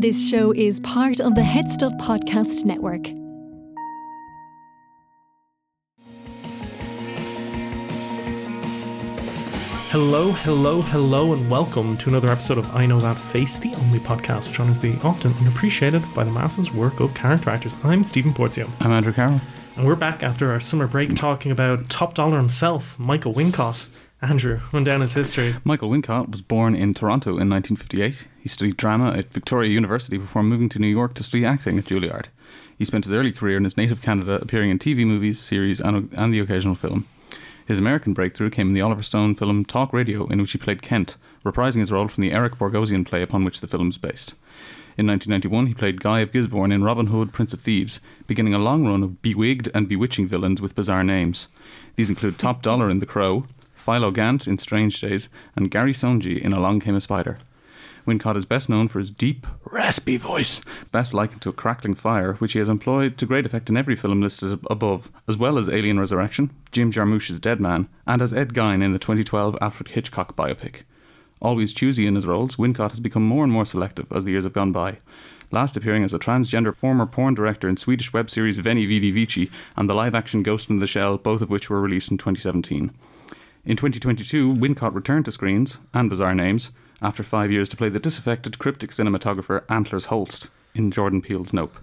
This show is part of the Head Stuff Podcast Network. Hello, hello, hello, and welcome to another episode of I Know That Face, the only podcast which honors the often unappreciated by the masses work of character actors. I'm Stephen Porzio, I'm Andrew Carroll. And we're back after our summer break talking about top dollar himself, Michael Wincott. Andrew, run down his history. Michael Wincott was born in Toronto in 1958. He studied drama at Victoria University before moving to New York to study acting at Juilliard. He spent his early career in his native Canada, appearing in TV, movies, series, and, and the occasional film. His American breakthrough came in the Oliver Stone film Talk Radio, in which he played Kent, reprising his role from the Eric Bogosian play upon which the film is based. In 1991, he played Guy of Gisborne in Robin Hood, Prince of Thieves, beginning a long run of bewigged and bewitching villains with bizarre names. These include Top Dollar in The Crow, Philo Gant in Strange Days, and Gary Soneji in Along Came a Spider. Wincott is best known for his deep, raspy voice, best likened to a crackling fire, which he has employed to great effect in every film listed above, as well as Alien Resurrection, Jim Jarmusch's Dead Man, and as Ed Gein in the 2012 Alfred Hitchcock biopic. Always choosy in his roles, Wincott has become more and more selective as the years have gone by. Last appearing as a transgender former porn director in Swedish web series Veni Vidi Vici and the live action Ghost in the Shell, both of which were released in 2017. In 2022, Wincott returned to screens, and bizarre names, after five years to play the disaffected cryptic cinematographer Antlers Holst in Jordan Peele's Nope.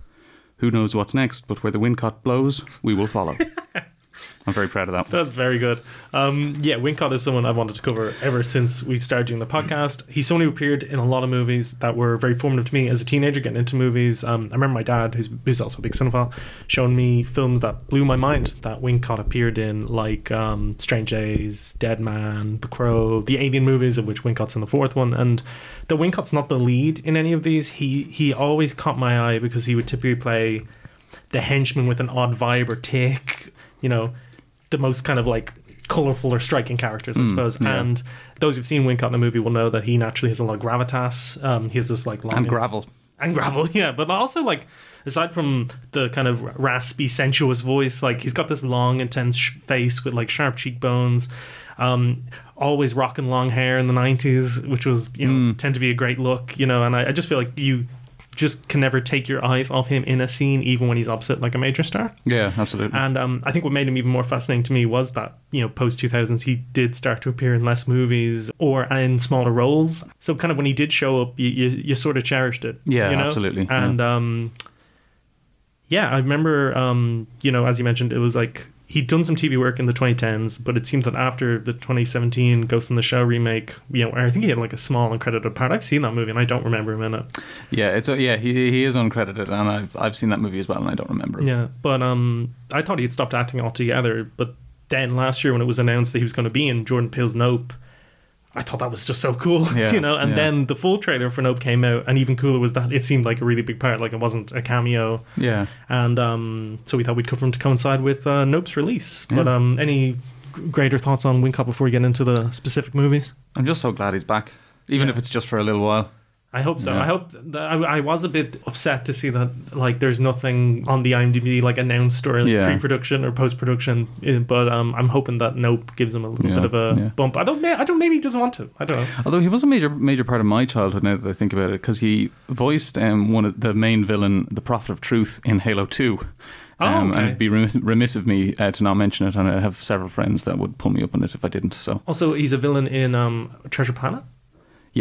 Who knows what's next, but where the Wincott blows, we will follow. I'm very proud of that. That's very good. Um, yeah, Wincott is someone I've wanted to cover ever since we've started doing the podcast. He's someone who appeared in a lot of movies that were very formative to me as a teenager, getting into movies. Um, I remember my dad, who's, who's also a big cinephile, showing me films that blew my mind that Wincott appeared in, like um, Strange Days, Dead Man, The Crow, the Alien movies, of which Wincott's in the fourth one. And though Wincott's not the lead in any of these, he he always caught my eye because he would typically play the henchman with an odd vibe or tick, you know, the most kind of like colorful or striking characters, I suppose. yeah. And those who've seen Wincott in the movie will know that he naturally has a lot of gravitas. Um, he has this like long And gravel. and gravel, yeah. But also like aside from the kind of raspy, sensuous voice, like he's got this long, intense face with like sharp cheekbones. Um, always rocking long hair in the nineties, which was you know tend to be a great look, you know. And I, I just feel like you just can never take your eyes off him in a scene, even when he's opposite like a major star. Yeah, absolutely. And um, I think what made him even more fascinating to me was that, you know, post 2000s, he did start to appear in less movies or in smaller roles. So, kind of when he did show up, you, you, you sort of cherished it. Yeah, you know? absolutely, And, um, yeah, I remember, um, you know, as you mentioned, it was like he'd done some TV work in the 2010s, but it seemed that after the 2017 Ghost in the Shell remake, you know, I think he had like a small uncredited part. I've seen that movie and I don't remember him in it. yeah, it's a, yeah. He he is uncredited, and I've I've seen that movie as well, and I don't remember. it. Yeah, but um, I thought he'd stopped acting altogether. But then last year, when it was announced that he was going to be in Jordan Peele's Nope, I thought that was just so cool, Yeah, you know. And yeah. then the full trailer for Nope came out, and even cooler was that it seemed like a really big part, like it wasn't a cameo. Yeah. And um, so we thought we'd cover him to coincide with uh, Nope's release. But Yeah. um, any greater thoughts on Wincott before we get into the specific movies? I'm just so glad he's back, even if it's just for a little while. I hope so. Yeah. I hope that I, I was a bit upset to see that like there's nothing on the IMDb like announced or like, Yeah. pre-production or post-production, but um, I'm hoping that Nope gives him a little Yeah, bit of a bump. I don't. I don't. Maybe he doesn't want to. I don't know. Although he was a major major part of my childhood now that I think about it, because he voiced um, one of the main villain, the Prophet of Truth, in Halo Two. Oh, Um, okay. And it'd be remiss, remiss of me uh, to not mention it, and I have several friends that would pull me up on it if I didn't. So Also, he's a villain in um, Treasure Planet.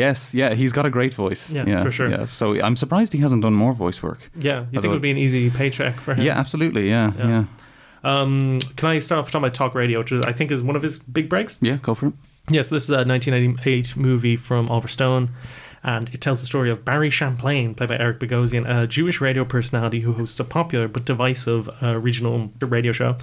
Yes, yeah, he's got a great voice. Yeah, for sure. Yeah, so I'm surprised he hasn't done more voice work. Yeah, you think it would be an easy paycheck for him? Yeah, absolutely. Yeah, Yeah. yeah, Um, can I start off talking about Talk Radio, which I think is one of his big breaks? yeah. Go for it. Yes, yeah, so this is a 1998 movie from Oliver Stone, and it tells the story of Barry Champlain, played by Eric Bogosian, a Jewish radio personality who hosts a popular but divisive uh, regional radio show.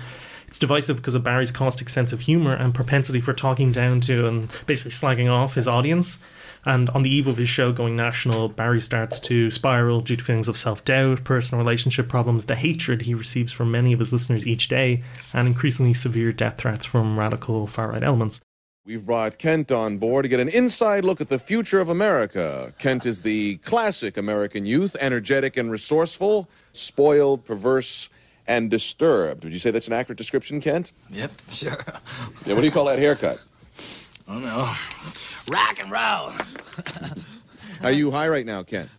It's divisive because of Barry's caustic sense of humor and propensity for talking down to and basically slagging off his audience. And on the eve of his show going national, Barry starts to spiral due to feelings of self doubt, personal relationship problems, the hatred he receives from many of his listeners each day, and increasingly severe death threats from radical far right elements. We've brought Kent on board to get an inside look at the future of America. Kent is the classic American youth, energetic and resourceful, spoiled, perverse, and disturbed. Would you say that's an accurate description, Kent? Yep, sure. Yeah, what do you call that haircut? I don't know. Rock and roll. Are you high right now, Kent?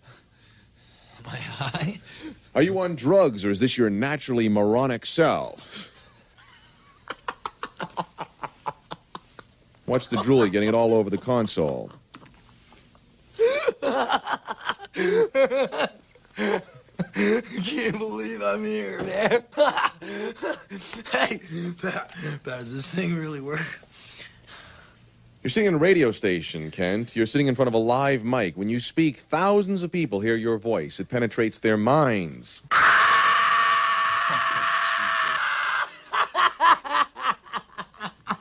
Are you on drugs or is this your naturally moronic self? Watch the drool, getting it all over the console. Can't believe I'm here, man. hey, Pat, does this thing really work? You're sitting in a radio station, Kent. You're sitting in front of a live mic. When you speak, thousands of people hear your voice. It penetrates their minds.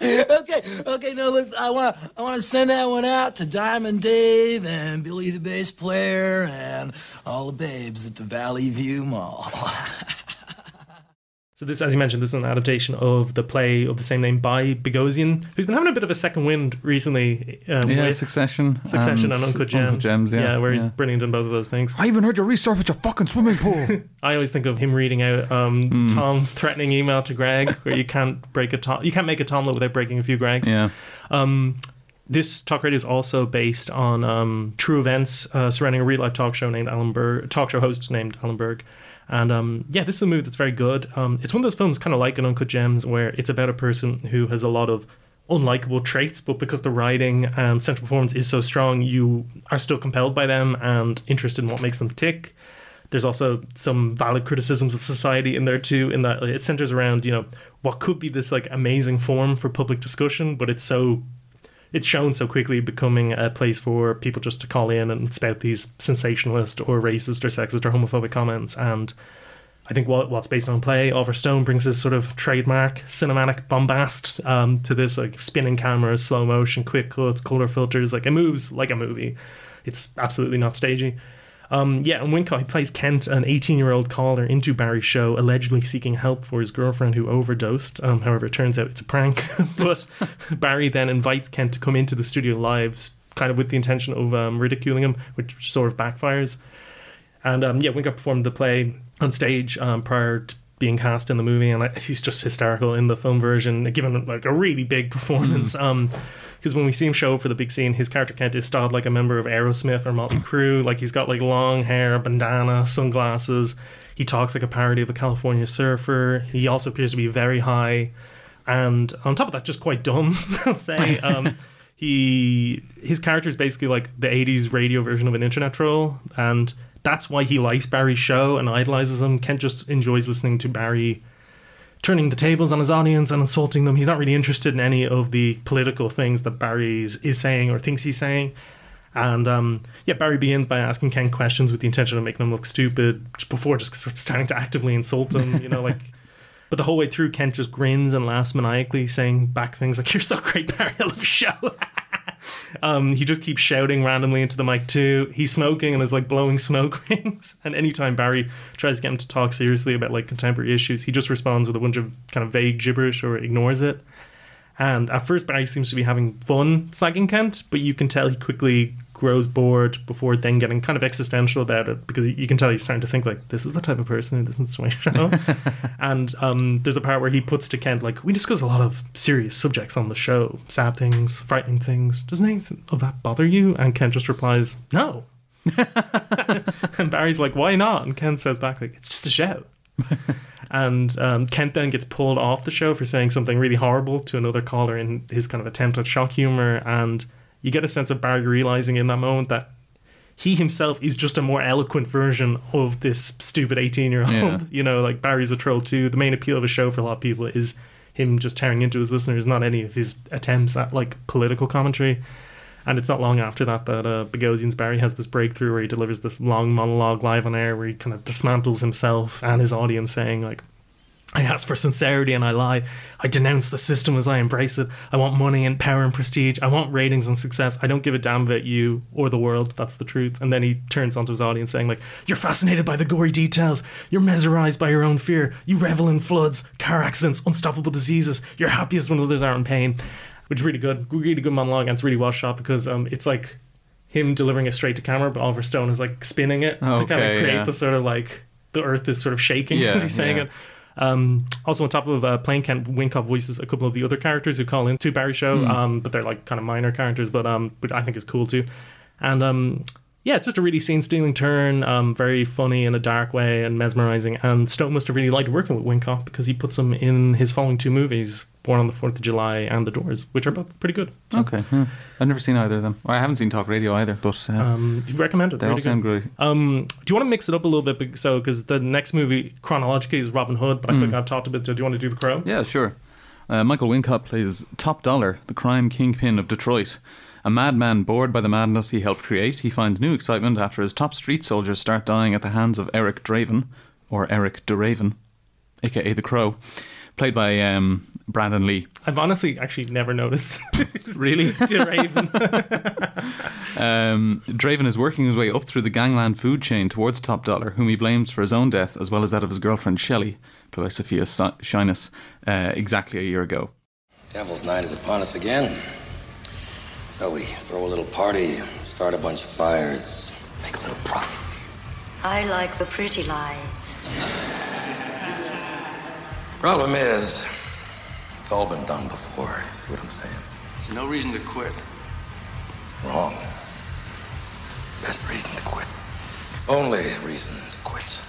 okay, okay, no, let's, I want to I wanna send that one out to Diamond Dave and Billy the bass player and all the babes at the Valley View Mall. So this, as you mentioned, this is an adaptation of the play of the same name by Bogosian, who's been having a bit of a second wind recently. Um, Yeah, with Succession. Succession and Uncut Gems. Uncut Gems, yeah. where he's yeah. brilliant in both of those things. I even heard you resurface a fucking swimming pool. I always think of him reading out um, Hmm. Tom's threatening email to Greg, where you can't break a Tom, you can't make a Tomlet without breaking a few Gregs. yeah. Um, this talk radio is also based on um, true events uh, surrounding a real life talk show named Alan Berg, talk show host named Alan Berg. And um, yeah, this is a movie that's very good. Um, it's one of those films, kind of like an Uncut Gems, where it's about a person who has a lot of unlikable traits, but because the writing and central performance is so strong, you are still compelled by them and interested in what makes them tick. There's also some valid criticisms of society in there too, in that it centers around you know what could be this like amazing form for public discussion, but it's so it's shown so quickly becoming a place for people just to call in and spout these sensationalist or racist or sexist or homophobic comments. And I think what what's based on play, Oliver Stone brings this sort of trademark cinematic bombast um, to this like spinning cameras, slow motion, quick cuts, color filters. Like it moves like a movie. It's absolutely not stagey. Um, yeah, and Wincott he plays Kent, an 18 year old caller into Barry's show, allegedly seeking help for his girlfriend who overdosed. Um, however, it turns out it's a prank. but Barry then invites Kent to come into the studio live, kind of with the intention of um, ridiculing him, which sort of backfires. And um, yeah, Wincott performed the play on stage um, prior to being cast in the movie, and like, he's just hysterical in the film version, given like a really big performance. Um, because when we see him show up for the big scene, his character Kent is styled like a member of Aerosmith or Motley Crue. Like he's got like long hair, bandana, sunglasses. He talks like a parody of a California surfer. He also appears to be very high, and on top of that, just quite dumb. I'll say. Um, he his character is basically like the '80s radio version of an internet troll, and that's why he likes Barry's show and idolizes him. Kent just enjoys listening to Barry turning the tables on his audience and insulting them. He's not really interested in any of the political things that Barry is, saying or thinks he's saying. And um, yeah, Barry begins by asking Ken questions with the intention of making him look stupid before just sort of starting to actively insult him. You know, like. But the whole way through, Kent just grins and laughs maniacally, saying back things like, You're so great, Barry. I love your show. um, he just keeps shouting randomly into the mic, too. He's smoking and is like blowing smoke rings. And anytime Barry tries to get him to talk seriously about like contemporary issues, he just responds with a bunch of kind of vague gibberish or ignores it. And at first, Barry seems to be having fun slagging Kent, but you can tell he quickly grows bored before then getting kind of existential about it because you can tell he's starting to think like this is the type of person who listens to my show. and um, there's a part where he puts to Kent like we discuss a lot of serious subjects on the show, sad things, frightening things. Doesn't any of that bother you? And Kent just replies, no. and Barry's like, why not? And Kent says back like, it's just a show. and um, Kent then gets pulled off the show for saying something really horrible to another caller in his kind of attempt at shock humor. And you get a sense of Barry realizing in that moment that he himself is just a more eloquent version of this stupid 18 year old. You know, like Barry's a troll too. The main appeal of a show for a lot of people is him just tearing into his listeners, not any of his attempts at like political commentary. And it's not long after that that uh, Bogosian's Barry has this breakthrough where he delivers this long monologue live on air where he kind of dismantles himself and his audience, saying like, "I ask for sincerity and I lie. I denounce the system as I embrace it. I want money and power and prestige. I want ratings and success. I don't give a damn about you or the world. That's the truth." And then he turns onto his audience saying like, "You're fascinated by the gory details. You're mesmerized by your own fear. You revel in floods, car accidents, unstoppable diseases. You're happiest when others are in pain." which is really good, really good monologue, and it's really well shot because um, it's like him delivering it straight to camera, but Oliver Stone is like spinning it to kind of create yeah. the sort of like the earth is sort of shaking Yeah, as he's saying yeah. it. Um, also, on top of uh, playing Kent, Wincott voices a couple of the other characters who call into Barry show, Hmm. um, but they're like kind of minor characters, but um, but I think it's cool too. And um, yeah, it's just a really scene-stealing turn, um, very funny in a dark way and mesmerizing. And Stone must have really liked working with Wincott because he puts him in his following two movies, Born on the Fourth of July and The Doors, which are both pretty good. So, Okay, yeah. I've never seen either of them. I haven't seen Talk Radio either, but uh, Um, you recommend it? they really all sound good. great. Um, do you want to mix it up a little bit? So, because the next movie chronologically is Robin Hood, but I think I've talked a bit. Do you want to do The Crow? Hmm. Yeah, sure. Uh, Michael Wincott plays Top Dollar, the crime kingpin of Detroit. A madman bored by the madness he helped create, he finds new excitement after his top street soldiers start dying at the hands of Eric Draven, or Eric DeRaven, aka the Crow, played by um, Brandon Lee. I've honestly actually never noticed. Really? to Raven. Um, Draven is working his way up through the gangland food chain towards Top Dollar, whom he blames for his own death as well as that of his girlfriend Shelley, played by Sophia Si- Shinas, uh, exactly a year ago. Devil's Night is upon us again. So we throw a little party, start a bunch of fires, make a little profit. I like the pretty lies. Problem is, it's all been done before. You see what I'm saying? There's no reason to quit. Wrong. Best reason to quit. Only reason to quit.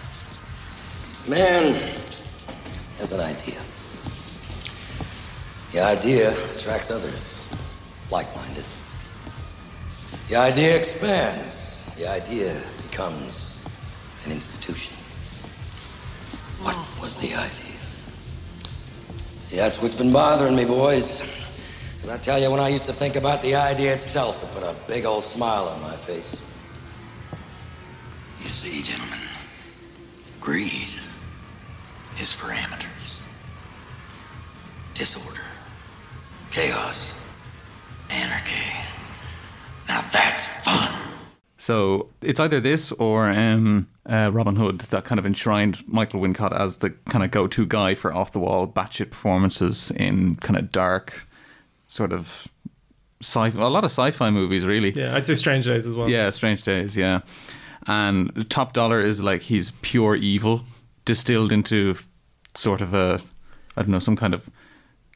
Man has an idea. The idea attracts others, like minded. The idea expands. The idea becomes an institution. What was the idea? See, that's what's been bothering me, boys. boys. 'Cause I tell you, when I used to think about the idea itself, it put a big old smile on my face. You see, gentlemen, greed is for amateurs. Disorder, chaos, So it's either this or um, uh, Robin Hood that kind of enshrined Michael Wincott as the kind of go-to guy for off-the-wall batshit performances in kind of dark, sort of sci a lot of sci-fi movies, really. yeah, I'd say Strange Days as well. Yeah, Strange Days, yeah. And Top Dollar is like he's pure evil distilled into sort of a I don't know, some kind of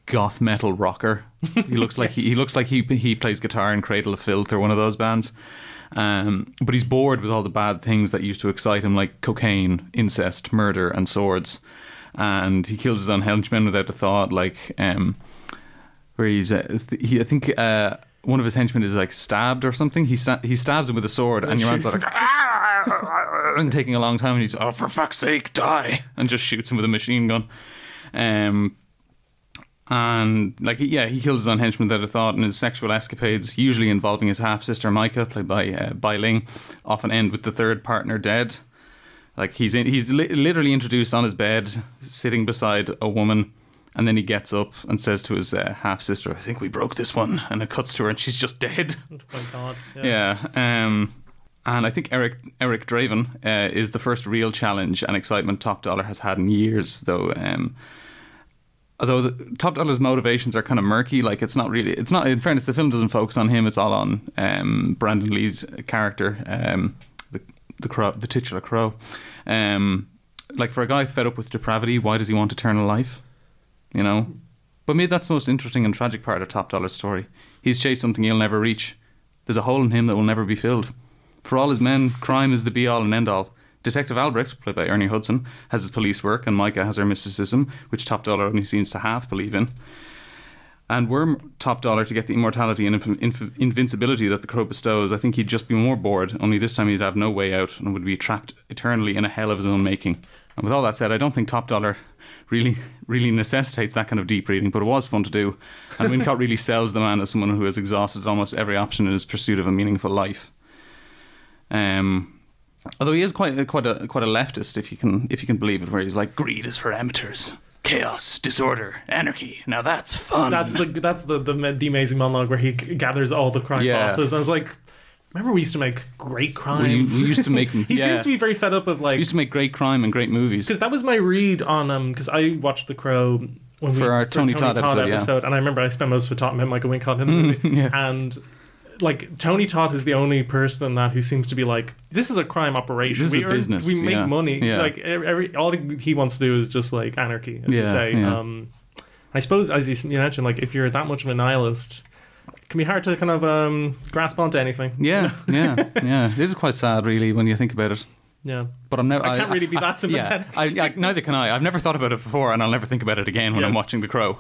goth metal rocker. He looks like he, he looks like he he plays guitar in Cradle of Filth or one of those bands. Um, but he's bored with all the bad things that used to excite him, like cocaine, incest, murder, and swords. And he kills his own henchmen without a thought, like um, where he's uh, he, I think uh, one of his henchmen is like stabbed or something. He sta- he stabs him with a sword, and your man's like "Ah!" and taking a long time, and he's oh for fuck's sake die, and just shoots him with a machine gun. Um, and like yeah, he kills his own henchman without a thought, and his sexual escapades, usually involving his half sister Micah, played by uh, Bai Ling, often end with the third partner dead. Like he's in, he's li- literally introduced on his bed, sitting beside a woman, and then he gets up and says to his uh, half sister, "I think we broke this one," and it cuts to her, and she's just dead. Oh my God. Yeah. Um, and I think Eric Eric Draven uh, is the first real challenge and excitement Top Dollar has had in years, though. Um, although the, Top Dollar's motivations are kind of murky, like it's not really. It's not. In fairness, the film doesn't focus on him. It's all on um, Brandon Lee's character, um, the the crow, the titular crow. Um, like for a guy fed up with depravity, why does he want eternal life? You know. But maybe that's the most interesting and tragic part of Top Dollar's story. He's chased something he'll never reach. There's a hole in him that will never be filled. For all his men, crime is the be all and end all. Detective Albrecht, played by Ernie Hudson, has his police work, and Micah has her mysticism, which Top Dollar only seems to half believe in. And were Top Dollar to get the immortality and inv- inv- invincibility that the crow bestows, I think he'd just be more bored, only this time he'd have no way out and would be trapped eternally in a hell of his own making. And with all that said, I don't think Top Dollar really, really necessitates that kind of deep reading, but it was fun to do. And Wincott really sells the man as someone who has exhausted almost every option in his pursuit of a meaningful life. Um, although he is quite a, quite a quite a leftist, if you can if you can believe it, where he's like, greed is for amateurs, chaos, disorder, anarchy. Now that's fun. That's the that's the, the the amazing monologue where he gathers all the crime Yeah. bosses. I was like, remember we used to make great crime. we, we used to make. he yeah. seems to be very fed up of like We used to make great crime and great movies. because that was my read on um because I watched The Crow when we For our Tony Todd episode, yeah. and I remember I spent most of it talking about Michael Wincott in the movie, and like Tony Todd is the only person in that who seems to be like this is a crime operation. This is we a business, We make yeah. money. Yeah. Like every, all he wants to do is just like anarchy, as you Yeah, say. yeah. Um, I suppose as you mentioned, like if you're that much of a nihilist. it can be hard to kind of um, grasp onto anything. Yeah, yeah, yeah. It is quite sad, really, when you think about it. Yeah. But I'm never. I can't really be that Yeah, sympathetic. I, I, neither can I. I've never thought about it before, and I'll never think about it again when I'm watching The Crow.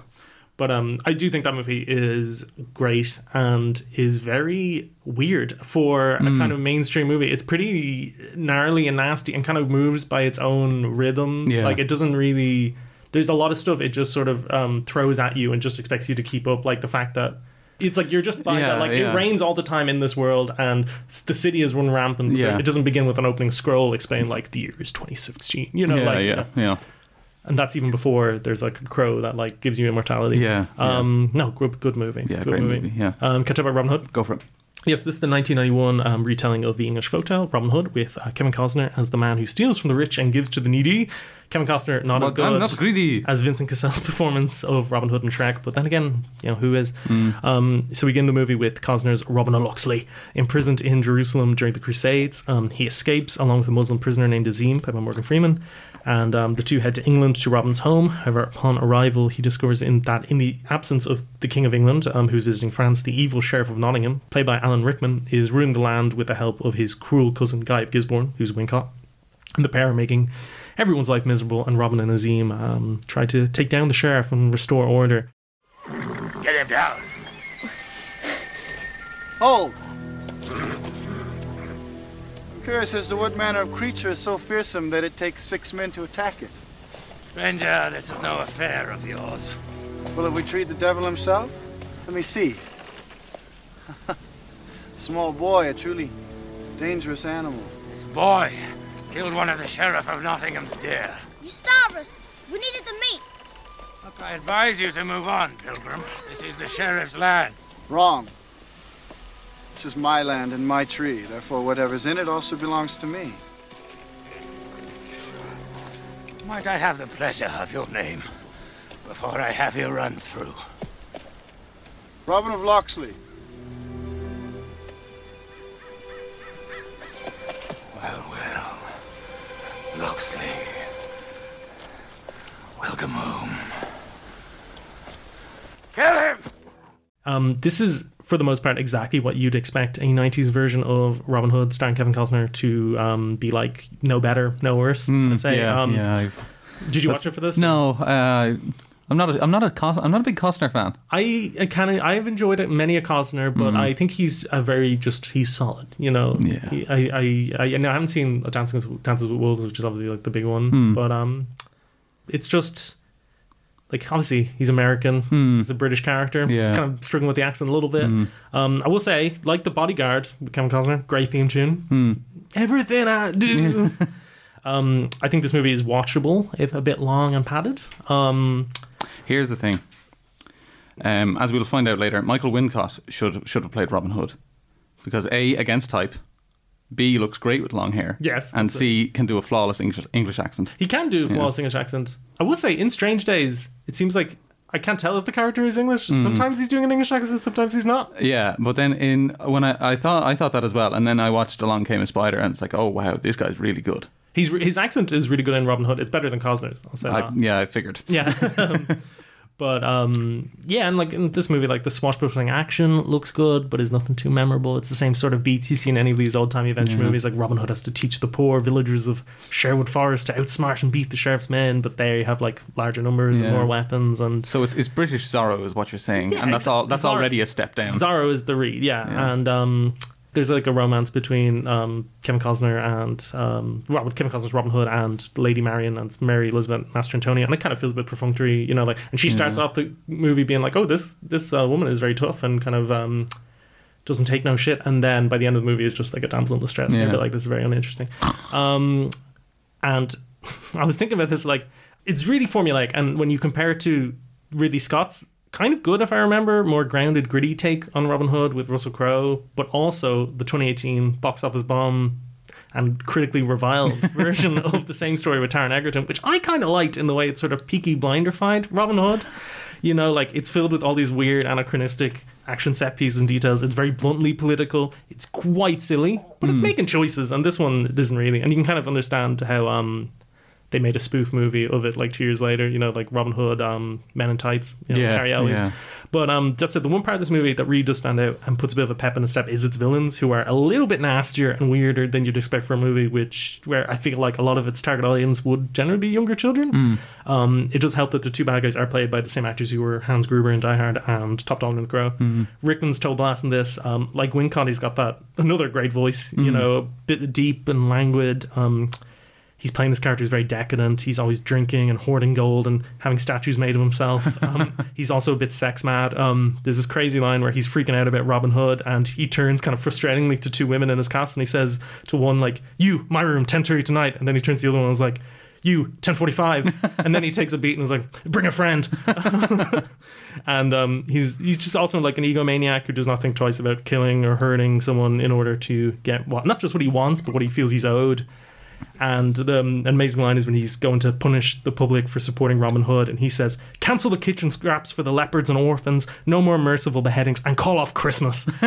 But um, I do think that movie is great and is very weird for a Mm. kind of mainstream movie. It's pretty gnarly and nasty and kind of moves by its own rhythms. Yeah. Like it doesn't really. There's a lot of stuff it just sort of um, throws at you and just expects you to keep up. Like the fact that it's like you're just by Yeah, that. Like yeah. it rains all the time in this world and the city is run rampant. Yeah. It doesn't begin with an opening scroll explaining like the year is 2016. You know, yeah, like yeah, yeah. And that's even before there's like a crow that like gives you immortality. Yeah, yeah. Um. No. Good. Good movie. Yeah, good great movie, yeah. Um. Catch up about Robin Hood. Go for it. Yes, this is the 1991 um, retelling of the English folktale Robin Hood with uh, Kevin Costner as the man who steals from the rich and gives to the needy. Kevin Costner not as good not greedy. as Vincent Cassel's performance of Robin Hood and Shrek, but then again, you know who is? Mm. Um, so we begin the movie with Costner's Robin of Locksley, imprisoned in Jerusalem during the Crusades. Um, he escapes along with a Muslim prisoner named Azeem, played by Morgan Freeman, and um, the two head to England to Robin's home. However, upon arrival, he discovers in that in the absence of the King of England, um, who's visiting France, the evil Sheriff of Nottingham, played by Alan Rickman, is ruling the land with the help of his cruel cousin Guy of Gisborne, who's Wincott. And the pair are making everyone's life miserable, and Robin and Azeem um, try to take down the sheriff and restore order. Get him down. Hold! I'm curious as to what manner of creature is so fearsome that it takes six men to attack it. Stranger, this is no affair of yours. Will it retreat the devil himself? Let me see. Small boy, a truly dangerous animal. This boy killed one of the sheriff of Nottingham's deer. You starved us. We needed the meat. Look, I advise you to move on, Pilgrim. This is the sheriff's land. Wrong. This is my land and my tree. Therefore, whatever's in it also belongs to me. Might I have the pleasure of your name before I have you run through? Robin of Locksley. Well, well. Locksley. Welcome home. Kill him! Um, this is, for the most part, exactly what you'd expect a 90s version of Robin Hood starring Kevin Costner to um, be like. No better, no worse, I'd say. Yeah, um, yeah. I've, Did you watch it for this? No, uh, I'm not. A, I'm not a. Cos- I'm not a big Costner fan. I, I kind of I've enjoyed it many a Costner, but I think he's a very just he's solid. You know. Yeah. He- I I I, and I haven't seen Dancing with, Dances with Wolves, which is obviously like the big one, Hmm. but um, it's just like obviously he's American. He's a British character. Hmm. Yeah. He's kind of struggling with the accent a little bit. Um, I will say, like the Bodyguard, Kevin Costner, great theme tune. Hmm. Everything I do. um, I think this movie is watchable, if a bit long and padded. Um, Here's the thing. Um, as we'll find out later, Michael Wincott should should have played Robin Hood because a against type, b looks great with long hair, Yes, and c can do a flawless English, English accent. He can do a flawless English accent. I will say, in Strange Days, it seems like I can't tell if the character is English. Hmm. Sometimes he's doing an English accent, sometimes he's not. Yeah, but then in when I, I thought I thought that as well, and then I watched Along Came a Spider, and it's like, oh wow, this guy's really good. He's his accent is really good in Robin Hood. It's better than Costner's. I'll say I, that. yeah, I figured. Yeah. but um, yeah, and like in this movie, like the swashbuckling action looks good, but is nothing too memorable. It's the same sort of beats you see in any of these old time adventure movies. Like Robin Hood has to teach the poor villagers of Sherwood Forest to outsmart and beat the sheriff's men, but there you have like larger numbers Yeah. and more weapons and So it's, it's British Zorro, is what you're saying, Yeah, and that's all. That's Zorro- already a step down. Zorro is the read, yeah. Yeah. And um, there's like a romance between um, Kevin Costner and um, Robert Kevin Costner's Robin Hood and Lady Marion and Mary Elizabeth Mastrantonio, and it kind of feels a bit perfunctory, you know. Like, and she starts off the movie being like, "Oh, this this uh, woman is very tough and kind of." Um, doesn't take no shit, and then by the end of the movie is just like a damsel in distress. And Yeah. you're a bit like, this is very uninteresting. Um, and I was thinking about this, like, it's really formulaic. And when you compare it to Ridley Scott's kind of good, if I remember, more grounded, gritty take on Robin Hood with Russell Crowe, but also the 2018 box office bomb and critically reviled version of the same story with Taron Egerton, which I kind of liked in the way it sort of peaky blinderfied Robin Hood. You know, like it's filled with all these weird anachronistic action set pieces and details. It's very bluntly political. It's quite silly, but it's making choices, and this one doesn't really. And you can kind of understand how um they made a spoof movie of it like two years later. You know, like Robin Hood, um, Men in Tights, you know, Yeah, Cary Elwes. yeah. But um, that's it. The one part of this movie that really does stand out and puts a bit of a pep in the step is its villains, who are a little bit nastier and weirder than you'd expect for a movie, which where I feel like a lot of its target audience would generally be younger children. Mm. Um, it does help that the two bad guys are played by the same actors who were Hans Gruber in Die Hard and Top Dog in the Crow. Mhm. Rickman's total blast in this. Um, like Wincott, he's got that another great voice. You know, a bit deep and languid. Um, he's playing this character who's very decadent. He's always drinking and hoarding gold and having statues made of himself. Um, he's also a bit sex mad. Um, there's this crazy line where he's freaking out about Robin Hood and he turns kind of frustratingly to two women in his cast and he says to one like, "You, my room, ten thirty tonight," and then he turns to the other one and is like. You ten forty five, and then he takes a beat and is like, "Bring a friend." and um, he's he's just also like an egomaniac who does not think twice about killing or hurting someone in order to get what not just what he wants, but what he feels he's owed. And the um, amazing line is when he's going to punish the public for supporting Robin Hood, and he says, "Cancel the kitchen scraps for the leopards and orphans. No more merciful beheadings, and call off Christmas."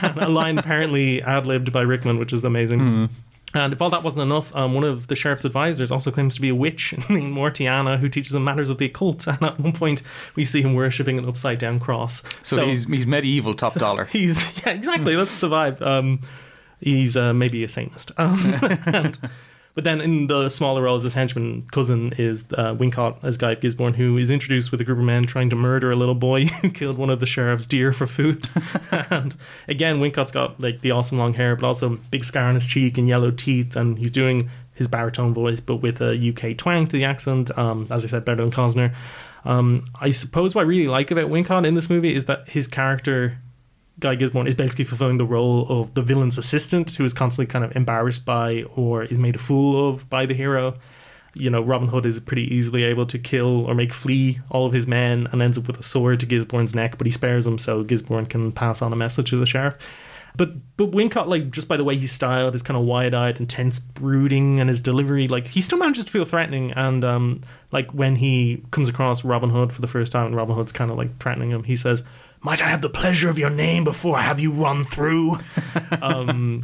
A line apparently ad libbed by Rickman, which is amazing. And if all that wasn't enough, um, one of the sheriff's advisors also claims to be a witch named Mortiana who teaches him matters of the occult. And at one point, we see him worshipping an upside down cross. So, he's he's medieval top dollar. He's yeah, exactly. That's the vibe. Um, he's uh, maybe a Satanist. Um, and, but then in the smaller roles, his henchman cousin is uh, Wincott as Guy Gisborne, who is introduced with a group of men trying to murder a little boy who killed one of the sheriff's deer for food. and again, Wincott's got like the awesome long hair, but also big scar on his cheek and yellow teeth, and he's doing his baritone voice, but with a UK twang to the accent. Um, as I said, better than Costner. Um, I suppose what I really like about Wincott in this movie is that his character Guy Gisborne is basically fulfilling the role of the villain's assistant who is constantly kind of embarrassed by or is made a fool of by the hero. You know, Robin Hood is pretty easily able to kill or make flee all of his men and ends up with a sword to Gisborne's neck, but he spares him so Gisborne can pass on a message to the sheriff. But but Wincott, like just by the way he's styled, is kind of wide eyed, intense, brooding, and his delivery, like he still manages to feel threatening. And um, like when he comes across Robin Hood for the first time, and Robin Hood's kind of like threatening him, he says, "Might I have the pleasure of your name before I have you run through?" um,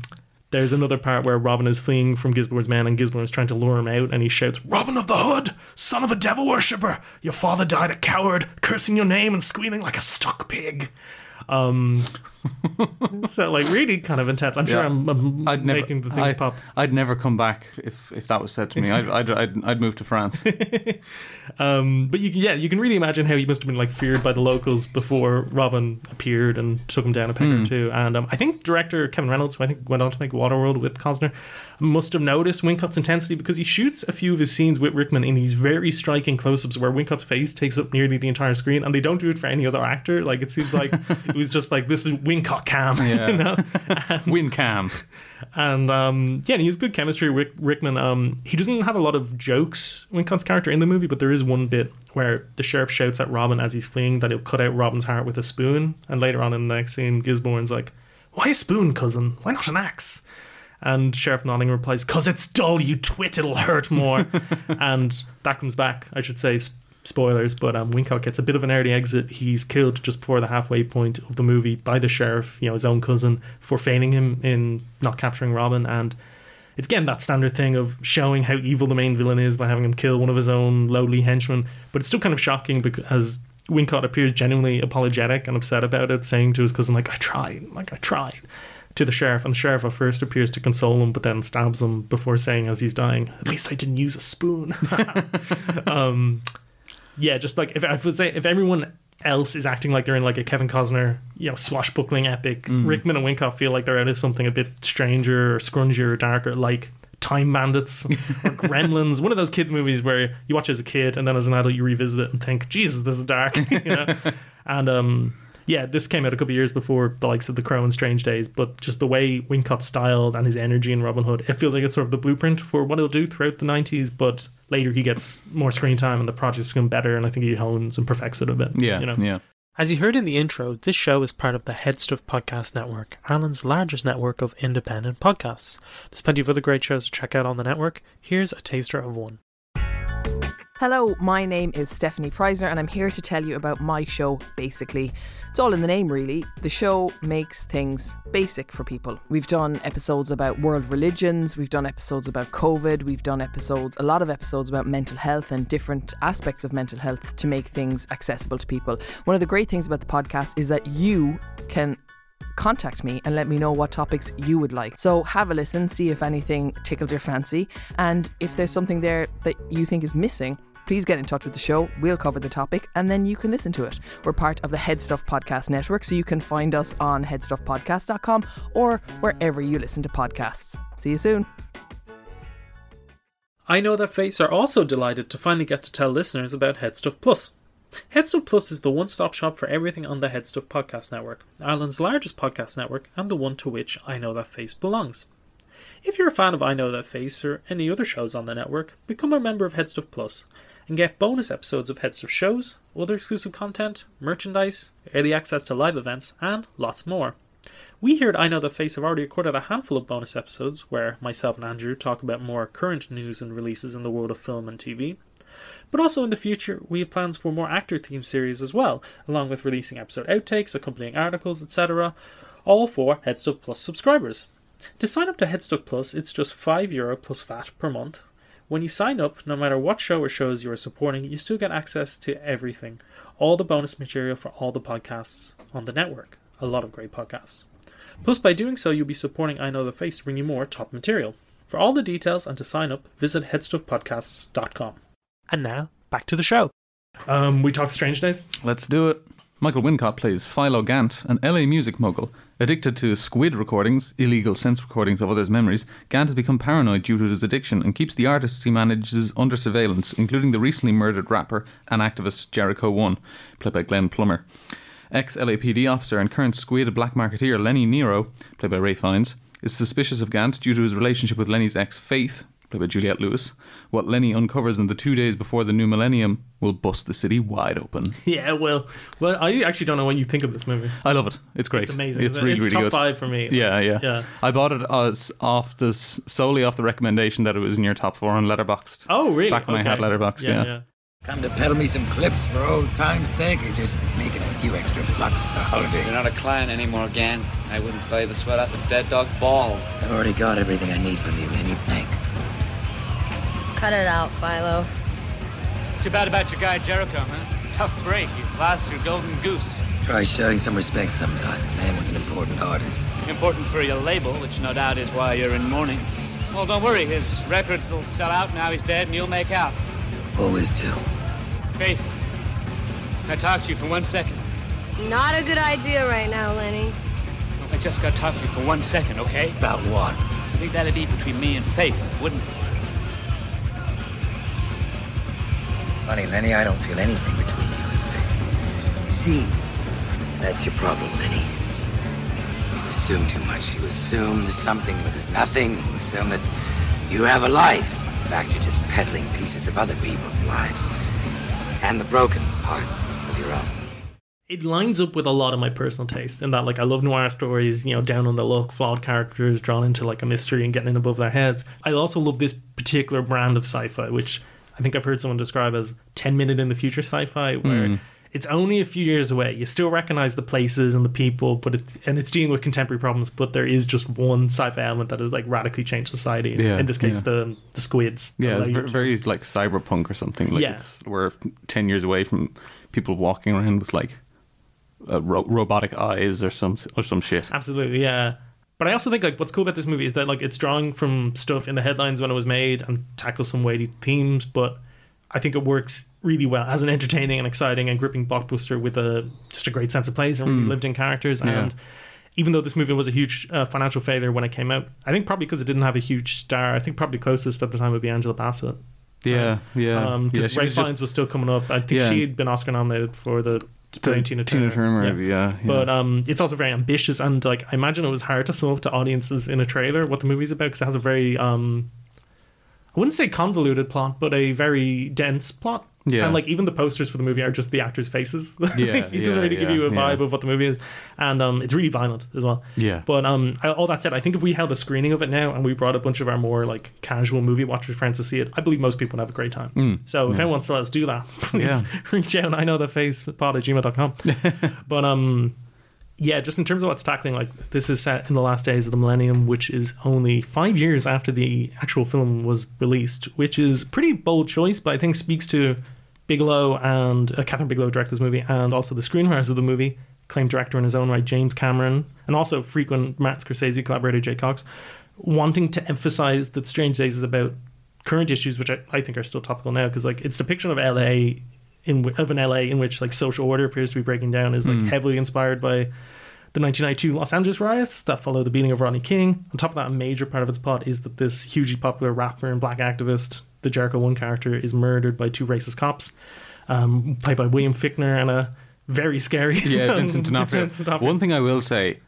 there's another part where Robin is fleeing from Gisborne's men, and Gisborne is trying to lure him out, and he shouts, "Robin of the Hood, son of a devil worshipper! Your father died a coward, cursing your name and squealing like a stuck pig." Um, so like really kind of intense. I'm sure I'm, I'm I'd never, making the things I, pop. I'd never come back if, if that was said to me. I'd, I'd, I'd, I'd move to France. Um, but you, can- yeah, you can really imagine how he must have been like feared by the locals before Robin appeared and took him down a peg or Hmm. two. And um, I think director Kevin Reynolds, who I think went on to make Waterworld with Costner, must have noticed Wincott's intensity because he shoots a few of his scenes with Rickman in these very striking close-ups where Wincott's face takes up nearly the entire screen, and they don't do it for any other actor. Like it seems like it was just like this is Wincott cam, Yeah. you know. Win cam. And um, yeah, and he has good chemistry with Rickman. Um, he doesn't have a lot of jokes, Wincott's character, in the movie, but there is one bit where the sheriff shouts at Robin as he's fleeing that he'll cut out Robin's heart with a spoon. And later on in the next scene, Gisborne's like, Why a spoon, cousin? Why not an axe? And Sheriff Notting replies, Cause it's dull, you twit, it'll hurt more. and that comes back, I should say, spoilers, but um, gets a bit of an early exit. He's killed just before the halfway point of the movie by the sheriff, you know, his own cousin, for failing him in not capturing Robin. And it's again that standard thing of showing how evil the main villain is by having him kill one of his own lowly henchmen. But it's still kind of shocking because Wincott appears genuinely apologetic and upset about it, saying to his cousin, like, I tried, like, I tried. To the sheriff, and the sheriff at first appears to console him, but then stabs him before saying, as he's dying, "At least I didn't use a spoon." um, yeah, just like if I would say if everyone else is acting like they're in like a Kevin Costner, you know, swashbuckling epic, Mm. Rickman and Wincott feel like they're out of something a bit stranger or scrungier or darker, like Time Bandits or Gremlins. One of those kids movies where you watch as a kid and then as an adult you revisit it and think, Jesus, this is dark. you know? And um yeah, this came out a couple of years before the likes of The Crow and Strange Days, but just the way Wincott's styled and his energy in Robin Hood, it feels like it's sort of the blueprint for what he'll do throughout the 90s, but later he gets more screen time and the project's become better, and I think he hones and perfects it a bit. Yeah, you know? yeah. As you heard in the intro, this show is part of the Headstuff Podcast Network, Ireland's largest network of independent podcasts. There's plenty of other great shows to check out on the network. Here's a taster of one. Hello, my name is Stephanie Preisner, and I'm here to tell you about my show, Basically. It's all in the name, really. The show makes things basic for people. We've done episodes about world religions, we've done episodes about COVID, we've done episodes, a lot of episodes about mental health and different aspects of mental health to make things accessible to people. One of the great things about the podcast is that you can contact me and let me know what topics you would like. So have a listen, see if anything tickles your fancy, and if there's something there that you think is missing, please get in touch with the show. We'll cover the topic and then you can listen to it. We're part of the Headstuff Podcast Network, so you can find us on headstuffpodcast.com or wherever you listen to podcasts. See you soon. I Know That Face are also delighted to finally get to tell listeners about Headstuff Plus. Headstuff Plus is the one stop shop for everything on the Headstuff Podcast Network, Ireland's largest podcast network and the one to which I Know That Face belongs. If you're a fan of I Know That Face or any other shows on the network, become a member of Headstuff Plus and get bonus episodes of Headstuff shows, other exclusive content, merchandise, early access to live events, and lots more. We here at I Know That Face have already recorded a handful of bonus episodes where myself and Andrew talk about more current news and releases in the world of film and TV. But also in the future, we have plans for more actor themed series as well, along with releasing episode outtakes, accompanying articles, etc., all for Headstuff Plus subscribers. To sign up to Headstuff Plus, it's just €5 Euro plus VAT per month. When you sign up, no matter what show or shows you are supporting, you still get access to everything. All the bonus material for all the podcasts on the network. A lot of great podcasts. Plus, by doing so, you'll be supporting I Know the Face to bring you more top material. For all the details and to sign up, visit headstuffpodcasts.com. And now, back to the show. Um, we talked Strange Days. Let's do it. Michael Wincott plays Philo Gant, an LA music mogul. Addicted to squid recordings, illegal sense recordings of others' memories, Gant has become paranoid due to his addiction and keeps the artists he manages under surveillance, including the recently murdered rapper and activist Jericho One, played by Glenn Plummer. Ex LAPD officer and current squid black marketeer Lenny Nero, played by Ralph Fiennes, is suspicious of Gant due to his relationship with Lenny's ex Faith, played by Juliette Lewis. What Lenny uncovers in the two days before the new millennium will bust the city wide open. Yeah, well, well, I actually don't know what you think of this movie. I love it. It's great. It's amazing. It's really, it's really top good. five for me. Yeah, yeah, Yeah. I bought it as off this solely off the recommendation that it was in your top four on Letterboxd. Oh, really? Back when I had Okay. Letterboxd, yeah. Come to peddle me some clips for old time's sake, or just making a few extra bucks for the holidays? You're not a client anymore, Gan. I wouldn't sell you the sweat off a dead dog's balls. I've already got everything I need from you, Lenny. Thanks. Cut it out, Philo. Too bad about your guy Jericho, huh? It's a tough break. You lost your golden goose. Try showing some respect sometime. The man was an important artist. Important for your label, which no doubt is why you're in mourning. Well, don't worry. His records will sell out now he's dead, and you'll make out. Always do. Faith, can I talk to you for one second? It's not a good idea right now, Lenny. I just got to talk to you for one second, okay? About what? I think that'd be between me and Faith, wouldn't it? Funny, Lenny, I don't feel anything between you and Faith. You see, that's your problem, Lenny. You assume too much. You assume there's something where there's nothing. You assume that you have a life. In fact, you're just peddling pieces of other people's lives. And the broken parts of your own. It lines up with a lot of my personal taste in that, like, I love noir stories, you know, down on the luck, flawed characters drawn into like a mystery and getting in above their heads. I also love this particular brand of sci-fi, which I think I've heard someone describe as 10 minute in the future sci-fi, where Mm. it's only a few years away. You still recognize the places and the people, but it, and it's dealing with contemporary problems. But there is just one sci-fi element that has like radically changed society. Yeah, in this case, yeah. the the squids. Yeah, it's very, like cyberpunk or something. Like Yeah. it's we're ten years away from people walking around with like uh, ro- robotic eyes or some or some shit. Absolutely, yeah. But I also think like what's cool about this movie is that like it's drawing from stuff in the headlines when it was made and tackles some weighty themes, but I think it works really well as an entertaining and exciting and gripping blockbuster with a just a great sense of place and really Mm. lived in characters. Yeah. And even though this movie was a huge uh, financial failure when it came out, I think probably because it didn't have a huge star. I think probably closest at the time would be Angela Bassett. Yeah, yeah. Because Yeah, Ralph was just- Fiennes was still coming up. I think Yeah. she had been Oscar nominated for the. Playing Tina Tina Turner, Turner, maybe, yeah, yeah. But um, it's also very ambitious, and like I imagine it was hard to sell to audiences in a trailer what the movie's about because it has a very um, I wouldn't say convoluted plot, but a very dense plot. Yeah. And like even the posters for the movie are just the actors' faces. Like, Yeah, it doesn't really give yeah, you a vibe of what the movie is, and um, it's really violent as well. Yeah. But um, I- all that said, I think if we held a screening of it now and we brought a bunch of our more like casual movie watchers friends to see it, I believe most people would have a great time. Mm, So if anyone still has to do that, please Yeah. reach out. I know the face pod at gmail.com. but um, yeah, just in terms of what's tackling, like this is set in the last days of the millennium, which is only five years after the actual film was released, which is pretty bold choice, but I think speaks to Bigelow and uh, Kathryn Bigelow directed this movie, and also the screenwriters of the movie, acclaimed director in his own right, James Cameron, and also frequent Martin Scorsese collaborator Jay Cocks, wanting to emphasize that Strange Days is about current issues, which I, I think are still topical now, because like its depiction of LA in of an LA in which like social order appears to be breaking down is like Mm. heavily inspired by the 1992 Los Angeles riots that followed the beating of Rodney King. On top of that, a major part of its plot is that this hugely popular rapper and black activist, the Jericho One character, is murdered by two racist cops, um, played by William Fichtner and a very scary Yeah, Vincent D'Onofrio. Vincent D'Onofrio. One thing I will say,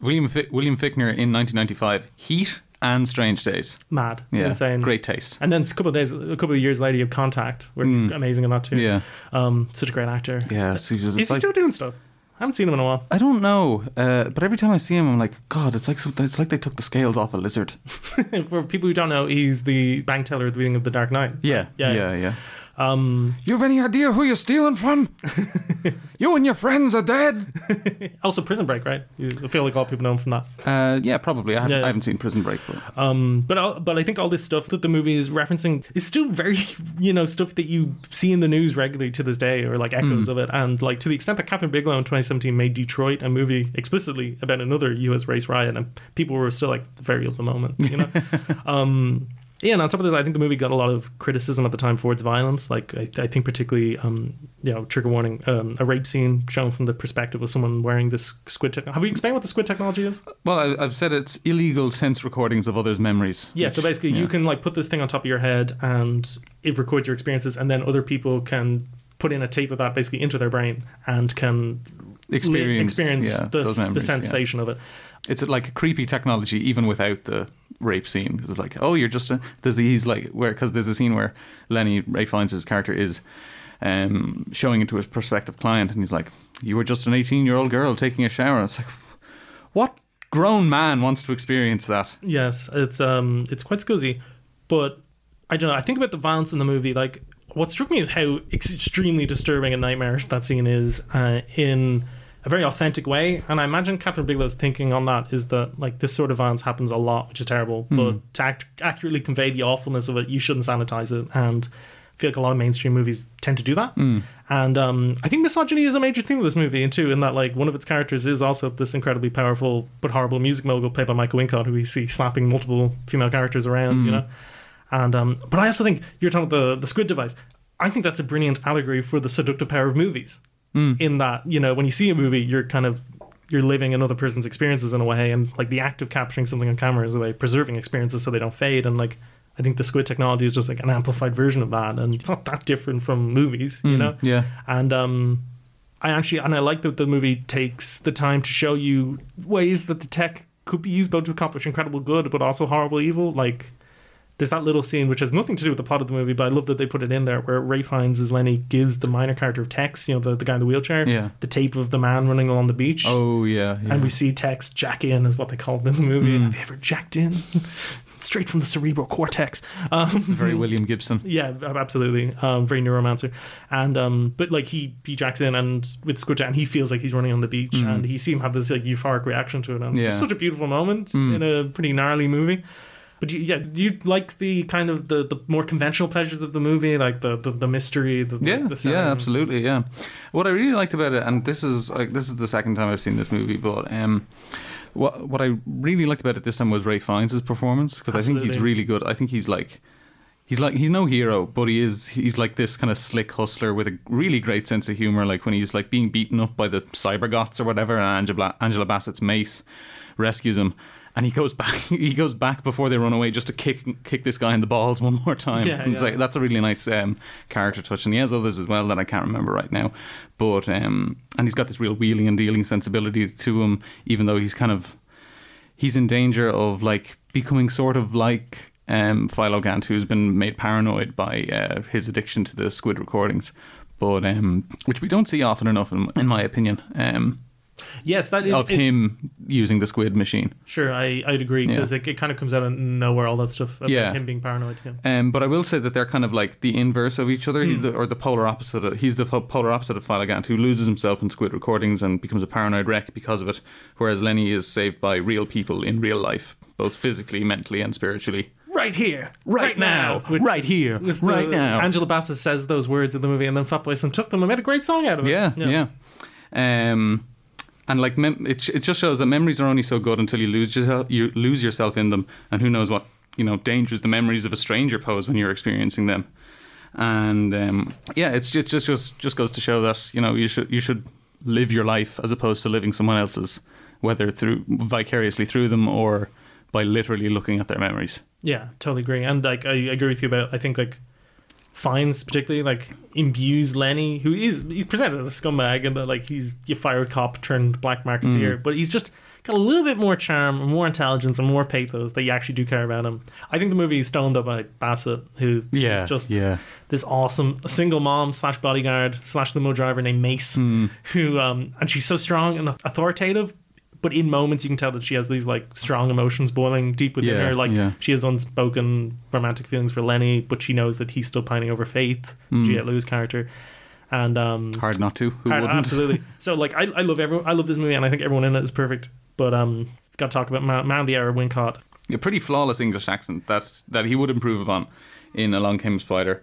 William Fi- William Fichtner in 1995, Heat and Strange Days. Mad, Yeah, insane, great taste. And then a couple of days, a couple of years later, you have Contact, where he's Mm. amazing in that too. Yeah. um, such a great actor. Yeah, so it's Is he like- still doing stuff? I haven't seen him in a while. I don't know, uh, but every time I see him, I'm like, God, it's like something. It's like they took the scales off a lizard. For people who don't know, he's the bank teller at the beginning of The Dark Knight. Yeah, Yeah. yeah, yeah. Um, you have any idea who you're stealing from? you and your friends are dead. also, Prison Break, right? You, I feel like all people know him from that. Uh, yeah, probably. I, have, Yeah. I haven't seen Prison Break, but Um, but I'll- but I think all this stuff that the movie is referencing is still very you know stuff that you see in the news regularly to this day, or like echoes Mm. of it. And like to the extent that Kathryn Bigelow in 2017 made Detroit a movie explicitly about another U.S. race riot, and people were still like very of the moment, you know. um, yeah, and on top of this, I think the movie got a lot of criticism at the time for its violence. Like, I, I think particularly, um, you know, trigger warning, um, a rape scene shown from the perspective of someone wearing this squid technology. Have we explained what the squid technology is? well, I, I've said it's illegal sense recordings of others' memories. Yeah, so basically, yeah. you can like put this thing on top of your head, and it records your experiences, and then other people can put in a tape of that basically into their brain and can experience experience yeah, the, the memories, yeah. sensation of it. It's like a creepy technology, even without the rape scene. It's like, oh, you're just a, there's he's like where because there's a scene where Lenny Ralph Fiennes' character is um, showing it to his prospective client, and he's like, "You were just an 18 year old girl taking a shower." It's like, what grown man wants to experience that? Yes, it's um, it's quite scuzzy, but I don't know. I think about the violence in the movie. Like, what struck me is how extremely disturbing and nightmarish that scene is uh, in a very authentic way. And I imagine Kathryn Bigelow's thinking on that is that like this sort of violence happens a lot, which is terrible. Hmm. But to act- accurately convey the awfulness of it, you shouldn't sanitize it. And I feel like a lot of mainstream movies tend to do that. Hmm. And um, I think misogyny is a major theme of this movie, and too, in that like one of its characters is also this incredibly powerful but horrible music mogul played by Michael Wincott, who we see slapping multiple female characters around, you Mm. know. And um, but I also think you're talking about the the squid device. I think that's a brilliant allegory for the seductive power of movies. Mm. In that, you know, when you see a movie, you're kind of you're living another person's experiences in a way, and like the act of capturing something on camera is a way of preserving experiences so they don't fade. And like, I think the squid technology is just like an amplified version of that, and it's not that different from movies, you Mm, know. yeah. And um, I actually and I like that the movie takes the time to show you ways that the tech could be used both to accomplish incredible good, but also horrible evil. Like there's that little scene which has nothing to do with the plot of the movie, but I love that they put it in there where Ralph Fiennes as Lenny gives the minor character of Tex, you know, the, the guy in the wheelchair, Yeah. the tape of the man running along the beach. Oh yeah, yeah. And we see Tex jack in, is what they called it in the movie. Mm. Have you ever jacked in? Straight from the cerebral cortex. Um, very William Gibson. yeah, absolutely. Um, very neuromancer, and um, but like he he jacks in and with Squid and he feels like he's running on the beach, Mm. and he see him have this like euphoric reaction to it, and it's Yeah. just such a beautiful moment Mm. in a pretty gnarly movie. But you, yeah, do you like the kind of the, the more conventional pleasures of the movie, like the the, the mystery, the, Yeah, the yeah, absolutely, yeah. What I really liked about it, and this is like this is the second time I've seen this movie, but um, what what I really liked about it this time was Ralph Fiennes' performance because I think he's really good. I think he's like. He's like he's no hero, but he is he's like this kind of slick hustler with a really great sense of humor. Like when he's like being beaten up by the cybergoths or whatever, and Angela Angela Bassett's mace rescues him, and he goes back he goes back before they run away just to kick kick this guy in the balls one more time. Yeah, And it's yeah. like that's a really nice um, character touch, and he has others as well that I can't remember right now. But um, and he's got this real wheeling and dealing sensibility to him, even though he's kind of he's in danger of like becoming sort of like um, Philo Gant, who's been made paranoid by uh, his addiction to the squid recordings, but um, which we don't see often enough, in, in my opinion. Um, Yes, that of it- him using the squid machine. Sure, I I'd agree because Yeah. it, it kind of comes out of nowhere. All that stuff about Yeah. him being paranoid. Yeah. Um, but I will say that they're kind of like the inverse of each other, Hmm. the, or the polar opposite. Of, he's the po- polar opposite of Philo Gant, who loses himself in squid recordings and becomes a paranoid wreck because of it. Whereas Lenny is saved by real people in real life, both physically, mentally, and spiritually. Right here, Right now, right here, the- right now. Angela Bassett says those words in the movie, and then Fatboy Slim took them and made a great song out of it. Yeah, yeah. Um, and like mem- it, it just shows that memories are only so good until you lose yourself, you lose yourself in them, and who knows what you know dangers the memories of a stranger pose when you're experiencing them. And um, yeah, it's just just just just goes to show that you know you should you should live your life as opposed to living someone else's, whether through vicariously through them or by literally looking at their memories. Yeah, totally agree. And like I agree with you about I think like Fiennes particularly like imbues Lenny, who is he's presented as a scumbag and that like he's a fired cop turned black marketeer, Mm. but he's just got a little bit more charm, more intelligence, and more pathos that you actually do care about him. I think the movie is stoned up by Bassett, who Yeah, is just yeah. this awesome single mom slash bodyguard slash limo driver named Mace, Mm. who um and she's so strong and authoritative. But in moments, you can tell that she has these like strong emotions boiling deep within Yeah, her. Like yeah. she has unspoken romantic feelings for Lenny, but she knows that he's still pining over Faith, Mm. Juliette Lewis character, and um, Hard not to. Who hard- wouldn't? absolutely. So like, I, I love everyone. I love this movie, and I think everyone in it is perfect. But um, got to talk about Man, Man of the Hour, Wincott. a pretty flawless English accent that that he would improve upon in Along Came Spider.